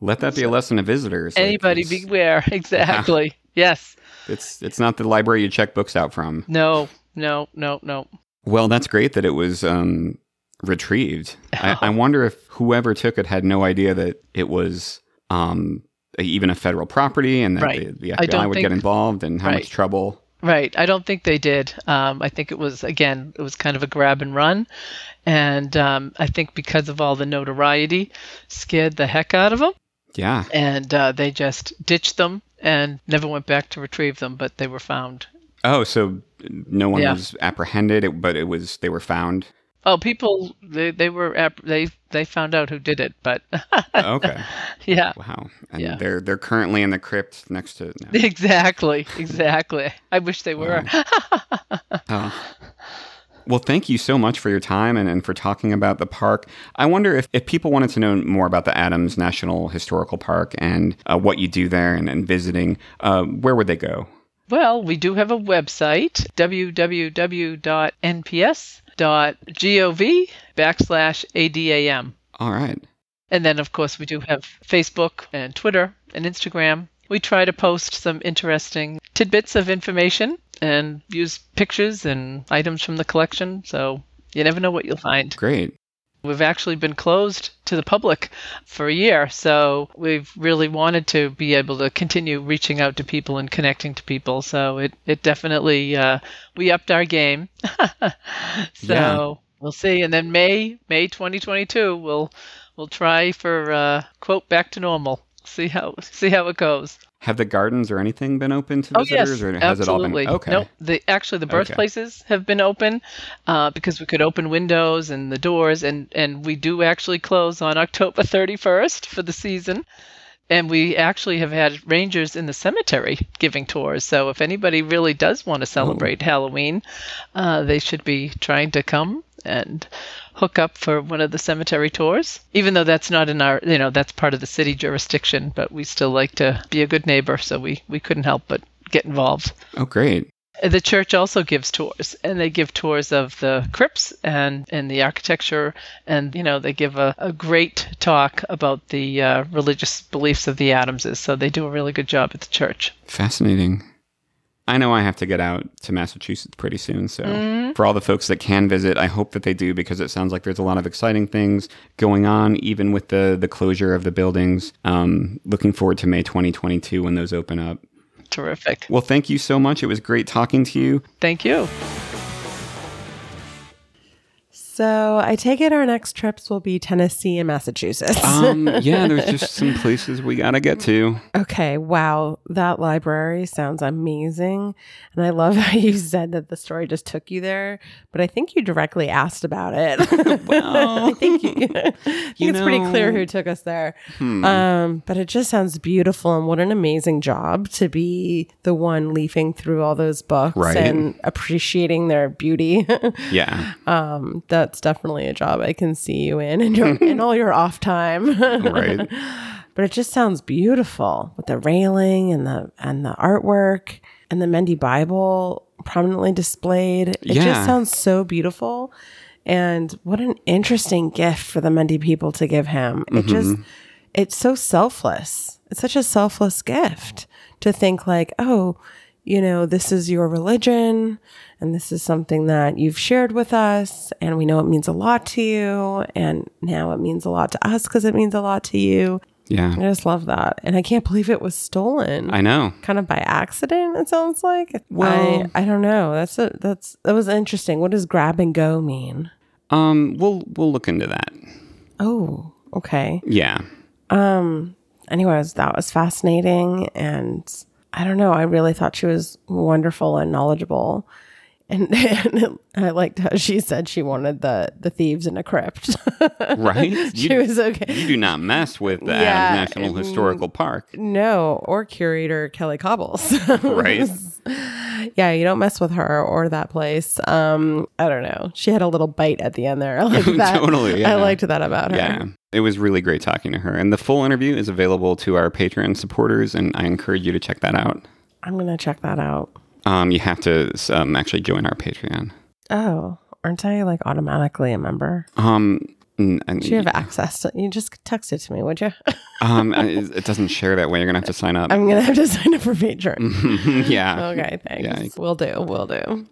Let that be a lesson to visitors. Anybody it's- beware. Exactly. Yes. It's it's not the library you check books out from. No. No. No. No. Well, that's great that it was um, retrieved. I, I wonder if whoever took it had no idea that it was um, even a federal property and that Right. the, the FBI would get involved and how Right. much trouble. Right. I don't think they did. Um, I think it was again, it was kind of a grab and run, and um, I think because of all the notoriety, scared the heck out of them, Yeah. and uh, they just ditched them and never went back to retrieve them. But they were found. Oh, so no one Yeah. was apprehended, but it was they were found. Oh, people they they were app- they they found out who did it, but Okay. yeah. Wow. And Yeah. they're they're currently in the crypt next to. No. Exactly, exactly. I wish they were. Oh. Well, thank you so much for your time and, and for talking about the park. I wonder if, if people wanted to know more about the Adams National Historical Park and uh, what you do there and, and visiting, uh, where would they go? Well, we do have a website, www.nps.gov backslash ADAM. All right. And then, of course, we do have Facebook and Twitter and Instagram. We try to post some interesting tidbits of information and use pictures and items from the collection. So you never know what you'll find. Great. We've actually been closed to the public for a year, so we've really wanted to be able to continue reaching out to people and connecting to people. So it it definitely uh, we upped our game. so Yeah. we'll see, and then May May 2022 we'll we'll try for uh, quote back to normal. See how see how it goes. Have the gardens or anything been open to Oh yes, visitors, or has absolutely. it all been okay? No, the actually the birthplaces have been open uh, because we could open windows and the doors, and and we do actually close on October 31st for the season. And we actually have had rangers in the cemetery giving tours. So if anybody really does want to celebrate Halloween, uh, they should be trying to come and hook up for one of the cemetery tours. Even though that's not in our, you know, that's part of the city jurisdiction, but we still like to be a good neighbor, so we we couldn't help but get involved. Oh, great. The church also gives tours, and they give tours of the crypts and, and the architecture, and you know they give a, a great talk about the uh, religious beliefs of the Adamses. So they do a really good job at the church. Fascinating. I know I have to get out to Massachusetts pretty soon. So, Mm-hmm. for all the folks that can visit, I hope that they do because it sounds like there's a lot of exciting things going on, even with the, the closure of the buildings. Um, looking forward to May 2022 when those open up. Terrific. Well, thank you so much. It was great talking to you. Thank you. So I take it our next trips will be Tennessee and Massachusetts. Um, yeah, there's just some places we got to get to. Okay, wow. That library sounds amazing. And I love how you said that the story just took you there, but I think you directly asked about it. Well, I think, you, I think you it's pretty clear who took us there. Hmm. Um, but it just sounds beautiful. And what an amazing job to be the one leafing through all those books Right. and appreciating their beauty. Yeah, um, that's definitely a job I can see you in in, your, in all your off time. right. but it just sounds beautiful with the railing and the and the artwork and the Mendi Bible prominently displayed. It Yeah. just sounds so beautiful. And what an interesting gift for the Mendi people to give him. It mm-hmm. just it's so selfless. It's such a selfless gift to think like, oh, you know, this is your religion and this is something that you've shared with us and we know it means a lot to you and now it means a lot to us because it means a lot to you. Yeah, I just love that. And I can't believe it was stolen. I know. kind of by accident, it sounds like. Well- I, I don't know. That's a, that's that was interesting. What does grab and go mean? Um, we'll we'll look into that. Oh, okay. Yeah. Um anyways, that was fascinating and I don't know, I really thought she was wonderful and knowledgeable. And, and I liked how she said she wanted the the thieves in a crypt. Right? she You- was okay. You do not mess with the Yeah, Adams National mm, Historical Park. No, or curator Kelly Cobbles. Right. Yeah, you don't mess with her or that place. Um, I don't know. She had a little bite at the end there. I like that. Totally, yeah. I liked that about her. Yeah. It was really great talking to her. And the full interview is available to our Patreon supporters, and I encourage you to check that out. I'm gonna check that out. Um, you have to um, actually join our Patreon. Oh, aren't I like automatically a member? Um, n- and- Do you have access to you just text it to me, would you? um, it doesn't share that way. You're gonna have to sign up. I'm gonna have to sign up for Patreon. yeah. Okay, thanks. Yeah. We'll do, we'll do.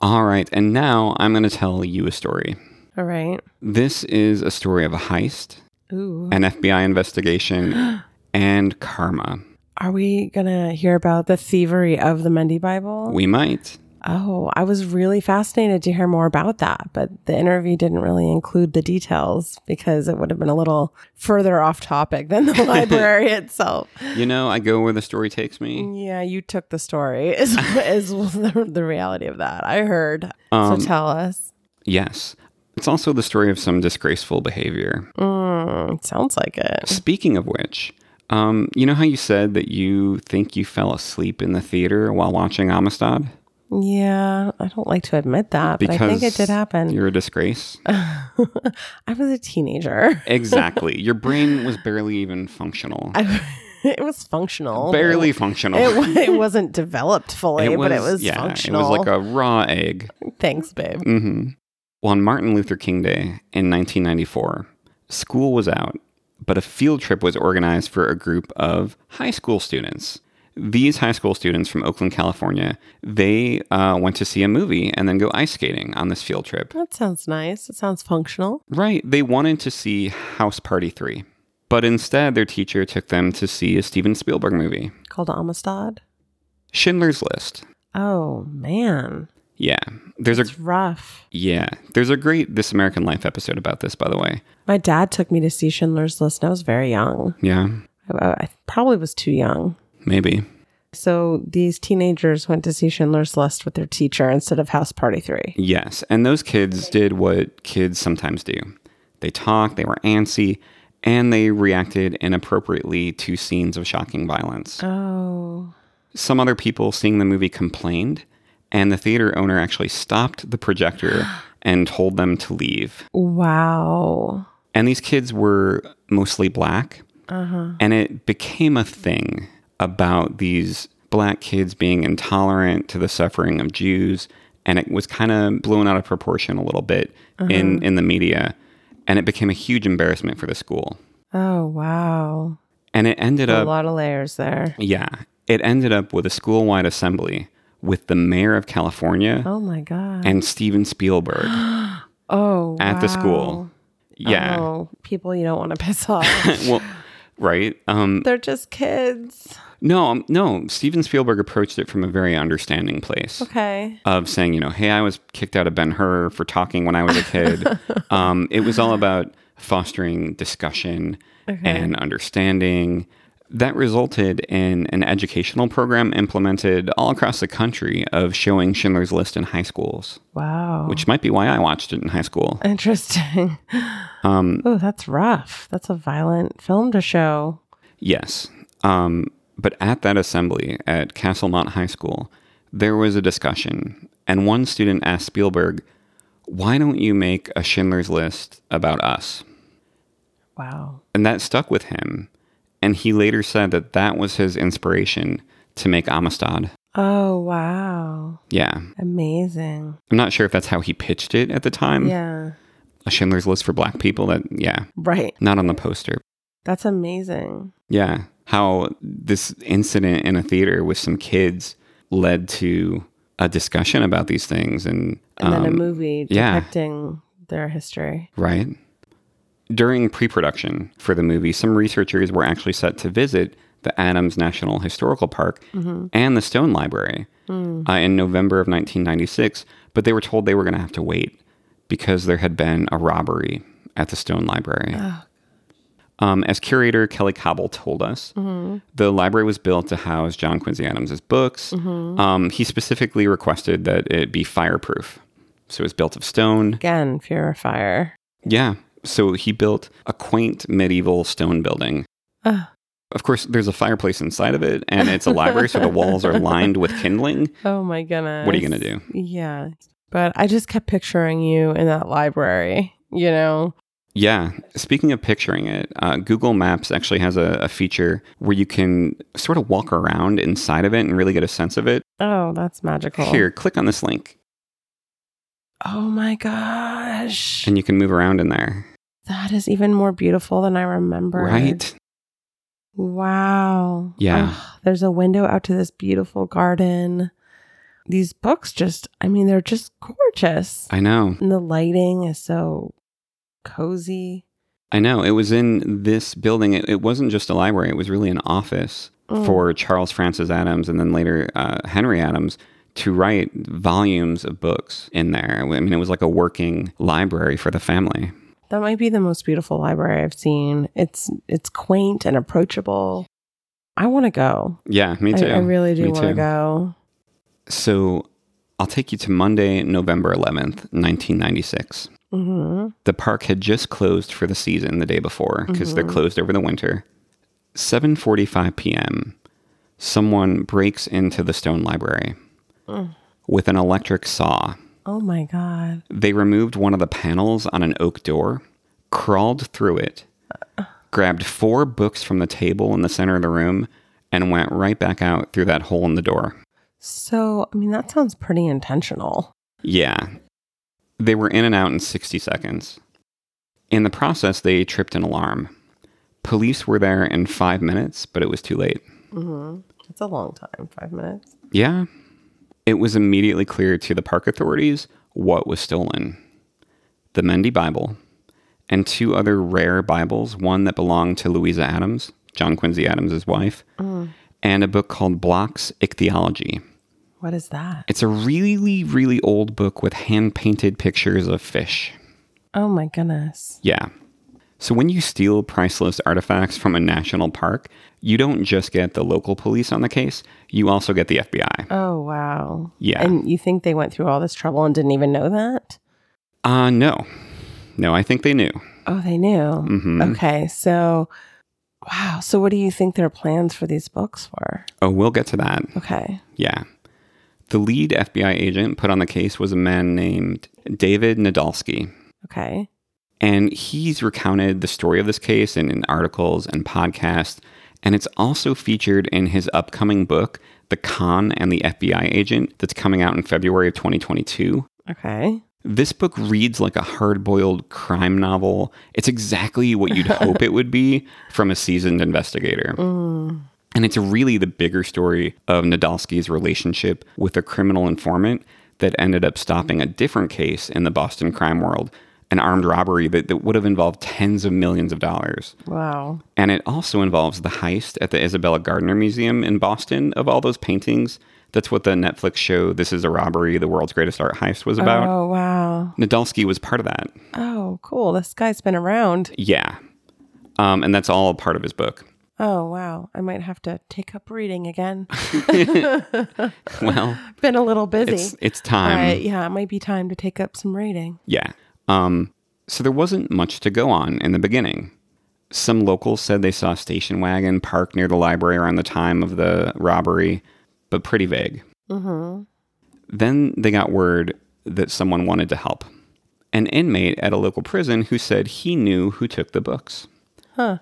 All right. And now I'm gonna tell you a story. All right. This is a story of a heist, Ooh. an FBI investigation, and karma. Are we going to hear about the thievery of the Mendi Bible? We might. Oh, I was really fascinated to hear more about that, but the interview didn't really include the details because it would have been a little further off topic than the library itself. You know, I go where the story takes me. Yeah, you took the story is, is the, the reality of that. I heard. Um, so tell us. Yes. It's also the story of some disgraceful behavior. Mm, sounds like it. Speaking of which, um, you know how you said that you think you fell asleep in the theater while watching Amistad? Yeah, I don't like to admit that, but I think it did happen. You're a disgrace. I was a teenager. exactly. Your brain was barely even functional. I, it was functional. barely functional. It, it wasn't developed fully, but it was yeah, functional. it was like a raw egg. Thanks, babe. Mm-hmm. Well, on Martin Luther King Day in 1994, school was out, but a field trip was organized for a group of high school students. These high school students from Oakland, California, they uh, went to see a movie and then go ice skating on this field trip. That sounds nice. It sounds functional. Right. They wanted to see House Party 3, but instead their teacher took them to see a Steven Spielberg movie, Called Amistad. Schindler's List. Oh man, Yeah. There's a rough. yeah, there's a great This American Life episode about this by the way. My dad took me to see Schindler's List, and I was very young. Yeah, I, I probably was too young. Maybe. So these teenagers went to see Schindler's List with their teacher instead of House Party Three. Yes, and those kids did what kids sometimes do. They talked, they were antsy, and they reacted inappropriately to scenes of shocking violence. Oh, Some other people seeing the movie complained, and the theater owner actually stopped the projector and told them to leave. wow. And these kids were mostly black, uh-huh. and it became a thing about these black kids being intolerant to the suffering of Jews, and it was kind of blown out of proportion a little bit in uh-huh. in the media, and it became a huge embarrassment for the school. Oh wow. And it ended A up a lot of layers there. Yeah. It ended up with a school wide assembly with the mayor of California Oh my god. and Steven Spielberg oh, at the school. Yeah. Oh, people you don't want to piss off. well, right. Um, They're just kids. no, um, no. Steven Spielberg approached it from a very understanding place Okay. of saying, you know, hey, I was kicked out of Ben Hur for talking when I was a kid. um, it was all about fostering discussion and understanding. That resulted in an educational program implemented all across the country of showing Schindler's List in high schools, Wow. which might be why I watched it in high school. Interesting. Um, oh, that's rough. That's a violent film to show. yes. Um, but at that assembly at Castlemont High School, there was a discussion, and one student asked Spielberg, Why don't you make a Schindler's List about us? Wow. And that stuck with him. And he later said that that was his inspiration to make Amistad. Oh, wow. Yeah. Amazing. I'm not sure if that's how he pitched it at the time. Yeah. A Schindler's List for black people. That, yeah, Right. not on the poster. That's amazing. Yeah. How this incident in a theater with some kids led to a discussion about these things. And, And then a um, movie yeah. depicting their history. Right. During pre production for the movie, some researchers were actually set to visit the Adams National Historical Park and the Stone Library uh, in November of 1996, but they were told they were going to have to wait because there had been a robbery at the Stone Library. Um, as curator Kelly Cobble told us, the library was built to house John Quincy Adams' books. Um, he specifically requested that it be fireproof. So it was built of stone. Again, fear of fire. Yeah. So he built a quaint medieval stone building. Ugh. Of course, there's a fireplace inside of it, and it's a library, so the walls are lined with kindling. Oh my goodness. What are you going to do? Yeah. But I just kept picturing you in that library, you know? Yeah. Speaking of picturing it, uh, Google Maps actually has a, a feature where you can sort of walk around inside of it and really get a sense of it. Oh, that's magical. Here, click on this link, Oh my gosh. and you can move around in there. That is even more beautiful than I remember. Right? Wow. Yeah. Ugh, there's a window out to this beautiful garden. These books just, I mean, they're just gorgeous. I know. And the lighting is so cozy. I know. It was in this building. It, it wasn't just a library, it was really an office for Charles Francis Adams and then later uh, Henry Adams to write volumes of books in there. I mean, it was like a working library for the family. That might be the most beautiful library I've seen. It's it's quaint and approachable. I want to go. Yeah, me too. I really do want to go. So I'll take you to Monday, November 11th, 1996. hmm The park had just closed for the season the day before because they're closed over the winter. 7:45 p.m. Someone breaks into the Stone Library with an electric saw. Oh my god. They removed one of the panels on an oak door, crawled through it, grabbed four books from the table in the center of the room, and went right back out through that hole in the door. So, I mean, that sounds pretty intentional. Yeah. They were in and out in 60 seconds. In the process, they tripped an alarm. Police were there in five minutes, but it was too late. hmm It's a long time, five minutes. Yeah. It was immediately clear to the park authorities what was stolen the Mendi Bible and two other rare Bibles, one that belonged to Louisa Adams, John Quincy Adams' wife, and a book called Bloch's Ichthyology. What is that? It's a really, really old book with hand painted pictures of fish. Oh my goodness. Yeah. So when you steal priceless artifacts from a national park, you don't just get the local police on the case, you also get the FBI. Oh wow. Yeah. And you think they went through all this trouble and didn't even know that? Uh no. No, I think they knew. Oh, they knew. Mm-hmm. Okay, so wow. So what do you think their plans for these books were? Oh, we'll get to that. Okay. Yeah. The lead FBI agent put on the case was a man named David Nadolsky. Okay. And he's recounted the story of this case in, in articles and podcasts. And it's also featured in his upcoming book, The Con and the FBI Agent, that's coming out in February of 2022. Okay. This book reads like a hard boiled crime novel. It's exactly what you'd hope it would be from a seasoned investigator. Mm. And it's really the bigger story of Nadolsky's relationship with a criminal informant that ended up stopping a different case in the Boston crime world, an armed robbery that, that would have involved tens of millions of dollars. Wow. And it also involves the heist at the Isabella Gardner Museum in Boston of all those paintings. That's what the Netflix show This is a Robbery, the world's greatest art heist was about. Oh wow. Nadolsky was part of that. Oh, cool. This guy's been around. Yeah. Um, and that's all part of his book. Oh wow. I might have to take up reading again. Well, been a little busy. it's it's time. right, yeah, it might be time to take up some reading. Yeah. Um, so there wasn't much to go on in the beginning. Some locals said they saw a station wagon parked near the library around the time of the robbery, but pretty vague. Mm-hmm. Then they got word that someone wanted to help. An inmate at a local prison who said he knew who took the books. Huh.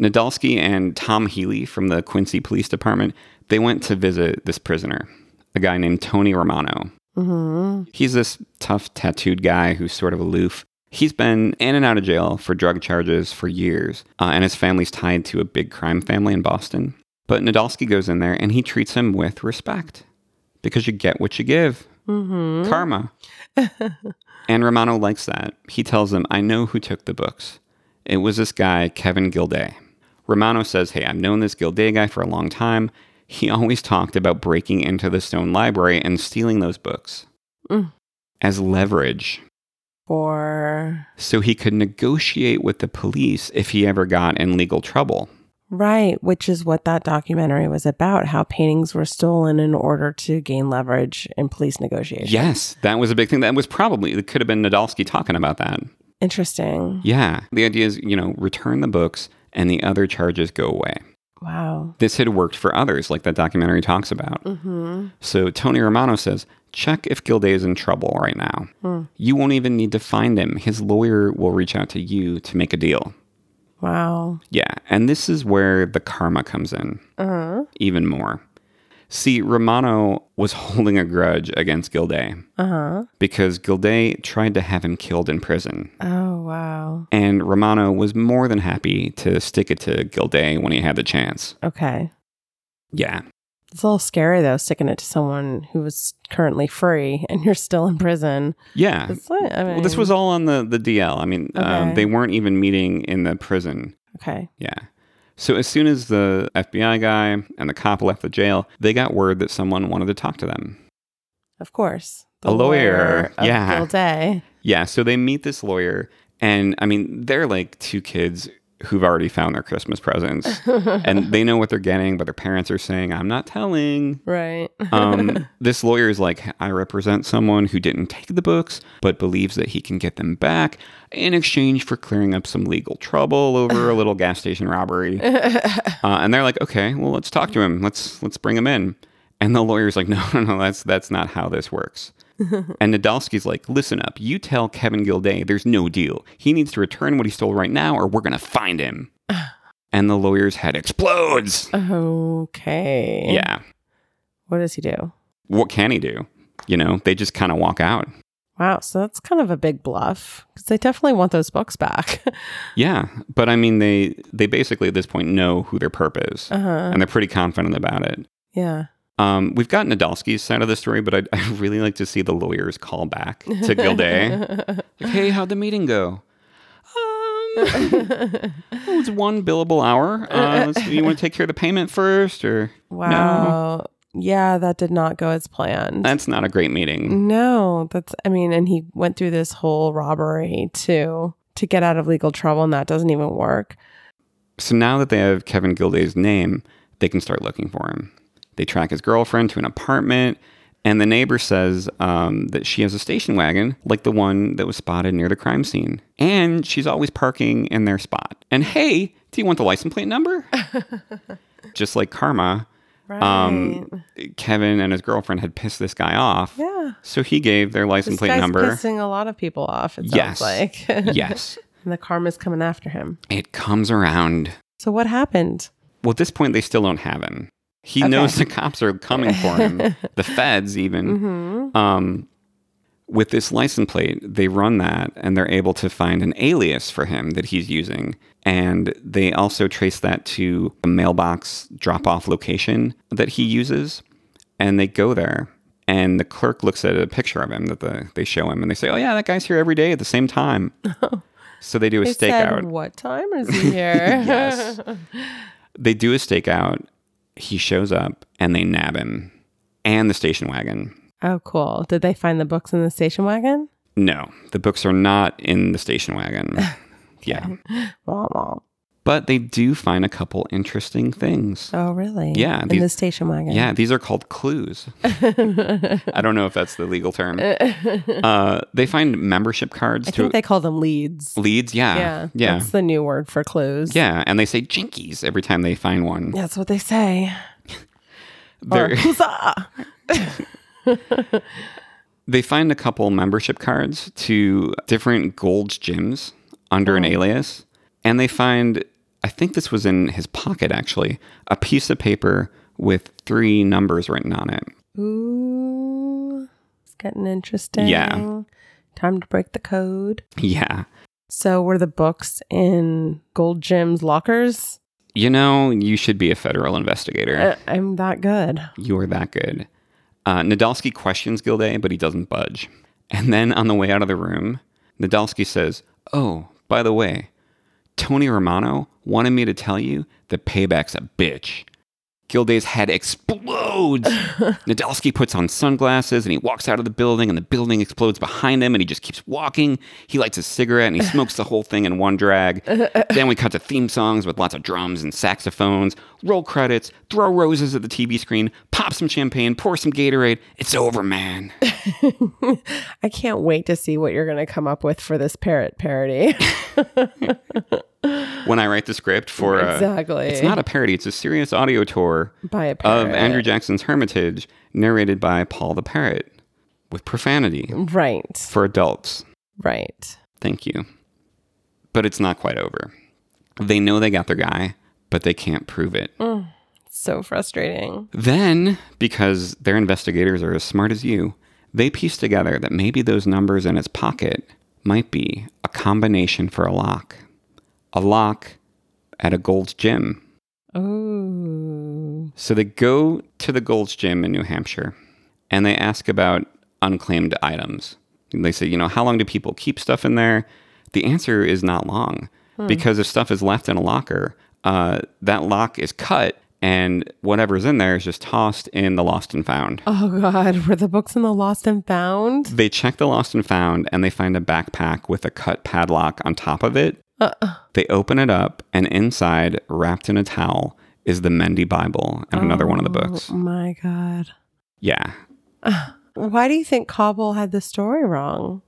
Nadolsky and Tom Healy from the Quincy Police Department, they went to visit this prisoner, a guy named Tony Romano. Mm-hmm. He's this tough, tattooed guy who's sort of aloof. He's been in and out of jail for drug charges for years, uh, and his family's tied to a big crime family in Boston. But Nadolsky goes in there and he treats him with respect because you get what you give. Mm-hmm. Karma. and Romano likes that. He tells him, I know who took the books. It was this guy, Kevin Gilday. Romano says, Hey, I've known this Gilday guy for a long time. He always talked about breaking into the Stone Library and stealing those books Mm. as leverage Or so he could negotiate with the police if he ever got in legal trouble. right, which is what that documentary was about, how paintings were stolen in order to gain leverage in police negotiations. Yes, that was a big thing. That was probably, it could have been Nadolsky talking about that. Interesting. Yeah. The idea is, you know, return the books and the other charges go away. Wow. This had worked for others, like that documentary talks about. Mm-hmm. So Tony Romano says, check if Gilday is in trouble right now. Hmm. You won't even need to find him. His lawyer will reach out to you to make a deal. Wow. Yeah. And this is where the karma comes in Uh-huh. even more. See, Romano was holding a grudge against Gilday Uh-huh. because Gilday tried to have him killed in prison. Oh, wow. And Romano was more than happy to stick it to Gilday when he had the chance. Okay. Yeah. It's a little scary though, sticking it to someone who was currently free and you're still in prison. Yeah. Like, I mean, Well, this was all on the, the DL. I mean, um, they weren't even meeting in the prison. okay. Yeah. So as soon as the FBI guy and the cop left the jail, they got word that someone wanted to talk to them. Of course. A lawyer, of yeah. day. Eh? Yeah, so they meet this lawyer, and I mean, they're like two kids who've already found their Christmas presents, and they know what they're getting, but their parents are saying, "I'm not telling." Right. Um, this lawyer is like, "I represent someone who didn't take the books, but believes that he can get them back in exchange for clearing up some legal trouble over a little gas station robbery." Uh, and they're like, "Okay, well, let's talk to him. Let's let's bring him in." And the lawyer's like, "No, no, no, that's that's not how this works." and Nadolsky's like, listen up. You tell Kevin Gilday there's no deal. He needs to return what he stole right now, or we're going to find him. and the lawyer's head explodes. okay. Yeah. What does he do? What can he do? You know, they just kind of walk out. Wow. So that's kind of a big bluff because they definitely want those books back. Yeah, but I mean, they they basically at this point know who their perp is, uh huh. and they're pretty confident about it. Yeah. Um, we've got Nadolsky's side of the story, but I'd, I'd really like to see the lawyers call back to Gilday. like, hey, how'd the meeting go? Um, it was one billable hour. Uh, you want to take care of the payment first, or Wow. Yeah, that did not go as planned. that's not a great meeting. no, that's, I mean, and he went through this whole robbery too to get out of legal trouble, and that doesn't even work. So now that they have Kevin Gilday's name, they can start looking for him. They track his girlfriend to an apartment, and the neighbor says um, that she has a station wagon like the one that was spotted near the crime scene. And she's always parking in their spot. And hey, do you want the license plate number? Just like Karma, Right. um, Kevin and his girlfriend had pissed this guy off. yeah. So he gave their license This plate guy's number. pissing a lot of people off, it sounds Yes. like. yes. and the karma's coming after him. It comes around. So what happened? Well, at this point, they still don't have him. He Okay. knows the cops are coming for him, the feds even. hmm Um, with this license plate, they run that and they're able to find an alias for him that he's using. And they also trace that to a mailbox drop off location that he uses. And they go there. And the clerk looks at a picture of him that the, they show him and they say, Oh, yeah, that guy's here every day at the same time. so they do a They said, stakeout. what time is he here? Yes. They do a stakeout. He shows up and they nab him and the station wagon. Oh, cool. Did they find the books in the station wagon? No, the books are not in the station wagon. Yeah. Wah, wah. But they do find a couple interesting things. Oh, really? Yeah, In these- the station wagon. Yeah, these are called clues. I don't know if that's the legal term. Uh, they find membership cards I think they call them leads. leads. Yeah. yeah. Yeah. That's the new word for clues. Yeah. And they say jinkies every time they find one. That's what they say. They're- Or huzzah! they find a couple membership cards to different Gold's gyms under an alias. And they find, I think this was in his pocket actually, a piece of paper with three numbers written on it. Ooh. It's getting interesting. Yeah. Time to break the code. Yeah. So were the books in Gold's Gym's lockers? You know, you should be a federal investigator. Uh, I'm that good. You are that good. Uh, Nadolsky questions Gilday, but he doesn't budge. And then on the way out of the room, Nadolsky says, Oh, by the way, Tony Romano wanted me to tell you that payback's a bitch. Gilday's head explodes. Nadolsky puts on sunglasses and he walks out of the building, and the building explodes behind him, and he just keeps walking. He lights a cigarette and he smokes the whole thing in one drag. then we cut to theme songs with lots of drums and saxophones, roll credits, throw roses at the TV screen, pop some champagne, pour some Gatorade. It's over, man. I can't wait to see what you're going to come up with for this parrot parody. When I write the script for uh, Exactly. it's not a parody; it's a serious audio tour By a parrot. of Andrew Jackson's Hermitage, narrated by Paul the Parrot, with profanity Right. for adults. Right. Thank you, but it's not quite over. They know they got their guy, but they can't prove it. So frustrating. Then, because their investigators are as smart as you, they piece together that maybe those numbers in his pocket might be a combination for a lock. A lock at a Gold's Gym. Oh. So they go to the Gold's Gym in New Hampshire and they ask about unclaimed items. They say, you know, how long do people keep stuff in there? The answer is not long because if stuff is left in a locker, uh, that lock is cut and whatever's in there is just tossed in the lost and found. Oh God, were the books in the lost and found? They check the lost and found and they find a backpack with a cut padlock on top of it. Uh-uh. They open it up and inside, wrapped in a towel, is the Mendi Bible and another one of the books. Oh my God. Yeah. Uh. Why do you think Cobble had the story wrong?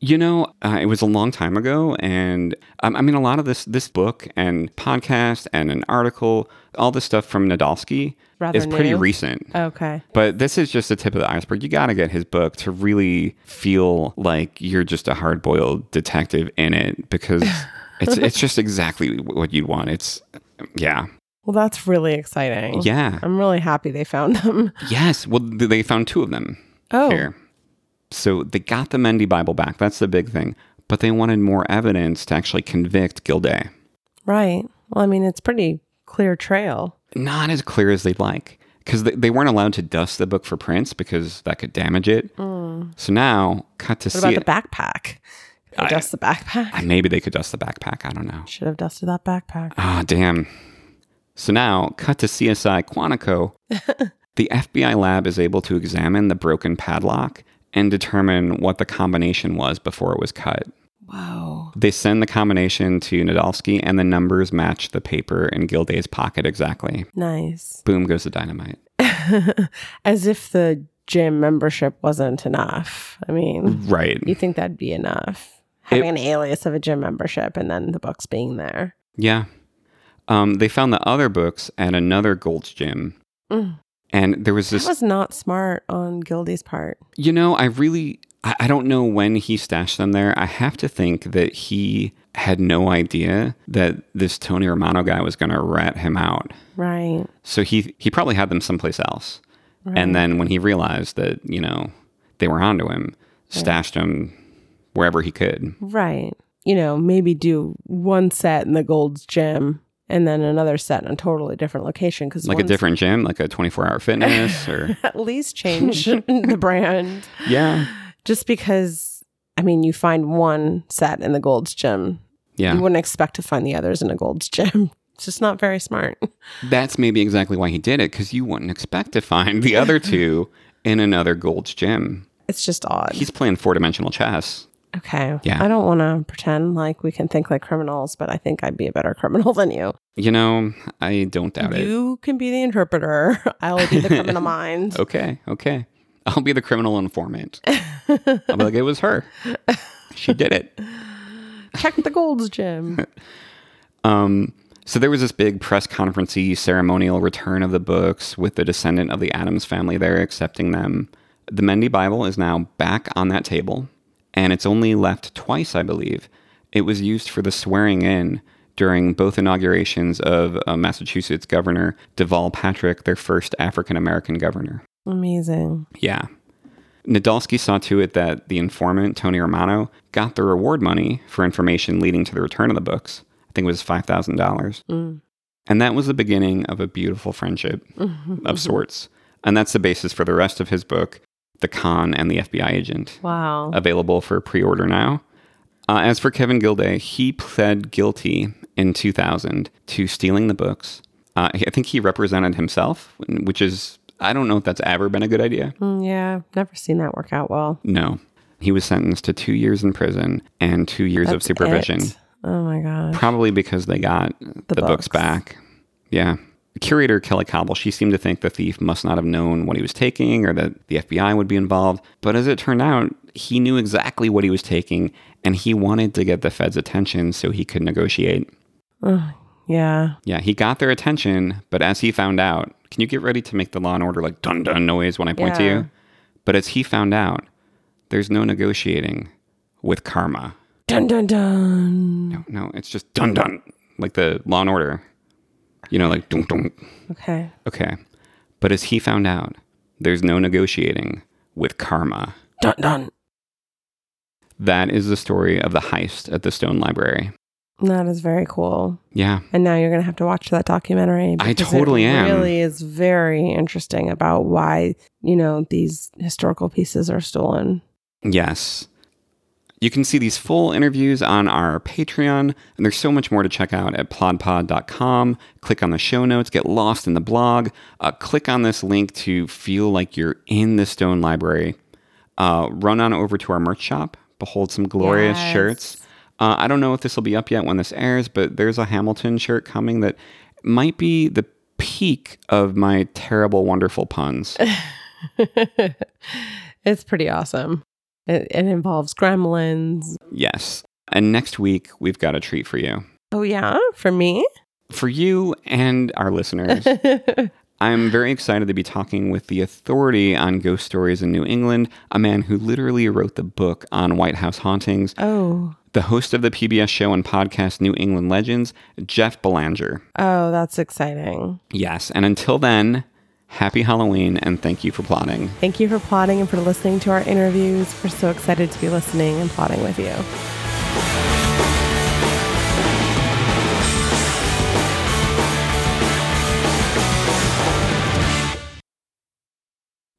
You know, uh, it was a long time ago, and um, I mean, a lot of this this book and podcast and an article, all this stuff from Nadolsky Rather is pretty new? recent. Okay. But this is just the tip of the iceberg. You got to get his book to really feel like you're just a hard boiled detective in it because it's it's just exactly what you'd want. It's yeah, Well, that's really exciting. yeah, I'm really happy they found them. yes. Well, they found two of them Oh, here. So they got the Mendi Bible back. That's the big thing. But they wanted more evidence to actually convict Gilday. right. Well, I mean, it's pretty clear trail. Not as clear as they'd like. Because they, they weren't allowed to dust the book for prints because that could damage it. So now, cut to Mm. What see about it. the backpack? They I- dust the backpack. Maybe they could dust the backpack. I don't know. Should have dusted that backpack. Ah, damn. So now, cut to CSI Quantico. the FBI lab is able to examine the broken padlock and determine what the combination was before it was cut. Wow. They send the combination to Nadolsky, and the numbers match the paper in Gilday's pocket exactly. Nice. Boom goes the dynamite. As if the gym membership wasn't enough. I mean, Right. you think that'd be enough? Having an alias of a gym membership and then the books being there. Yeah. Um, they found the other books at another Gold's Gym. Mm. And there was this. That was not smart on Gilday's part. you know, I really, I, I don't know when he stashed them there. I have to think that he had no idea that this Tony Romano guy was going to rat him out. Right. So he, he probably had them someplace else. And then when he realized that, you know, they were onto him, stashed them wherever he could. Right. You know, maybe do one set in the Gold's Gym and then another set in a totally different location because Like a different gym, like a 24 hour fitness or, at least change the brand yeah. just because I mean you find one set in the Gold's Gym Yeah. you wouldn't expect to find the others in a Gold's Gym it's just not very smart That's maybe exactly why he did it, because you wouldn't expect to find the other two in another Gold's Gym. it's just odd He's playing four dimensional chess. Okay Yeah. I don't want to pretend like we can think like criminals but I think I'd be a better criminal than you You know, I don't doubt it. you can be the interpreter I'll be the criminal mind Okay, okay. I'll be the criminal informant. I'll be like, it was her. She did it. check the Gold's Gym Um, so there was this big press conferencey ceremonial return of the books with the descendant of the Adams family there accepting them. The Mendi Bible is now back on that table, and it's only left twice, I believe. It was used for the swearing in during both inaugurations of uh, Massachusetts Governor Deval Patrick, their first African American governor. amazing Yeah. Nadolsky saw to it that the informant, Tony Romano, got the reward money for information leading to the return of the books. I think it was $5,000. Mm. And that was the beginning of a beautiful friendship of sorts. And that's the basis for the rest of his book, The Con and the FBI Agent, wow available for pre order now. Uh, as for Kevin Gilday, he pled guilty in 2000 to stealing the books. Uh, I think he represented himself, which is, I don't know if that's ever been a good idea. Mm, yeah never seen that work out well No. He was sentenced to two years in prison and two years of supervision. it. oh my gosh Probably because they got the, The books. books. back. Yeah. Curator, Kelly Cobble, she seemed to think the thief must not have known what he was taking or that the FBI would be involved. But as it turned out, he knew exactly what he was taking and he wanted to get the Fed's attention so he could negotiate. yeah Yeah, he got their attention, but as he found out, can you get ready to make the law and order like dun dun noise when I point to Yeah. you? But as he found out, there's no negotiating with karma. dun dun dun No, no, it's just dun dun, like the Law and Order. You know, like dun dun. okay Okay, but as he found out, there's no negotiating with karma. dun dun That is the story of the heist at the Stone Library. That is very cool. Yeah, And now you're going to have to watch that documentary. I totally it am. Really is very interesting about why you know these historical pieces are stolen. yes. You can see these full interviews on our Patreon, and there's so much more to check out at plodpod.com. Click on the show notes, get lost in the blog, uh, click on this link to feel like you're in the Stone Library. Uh, run on over to our merch shop, behold some glorious Yes. shirts. Uh, I don't know if this will be up yet when this airs, but there's a Hamilton shirt coming that might be the peak of my terrible, wonderful puns. it's pretty awesome. It, it involves gremlins. yes. And next week, we've got a treat for you. Oh, yeah, for me? For you and our listeners, I'm very excited to be talking with the authority on ghost stories in New England, a man who literally wrote the book on White House hauntings, oh, the host of the PBS show and podcast New England Legends, Jeff Belanger. oh, that's exciting. Yes, and until then, happy Halloween and thank you for plodding. Thank you for plodding and for listening to our interviews. We're so excited to be listening and plodding with you.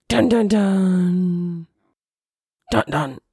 Dun dun dun. Dun dun.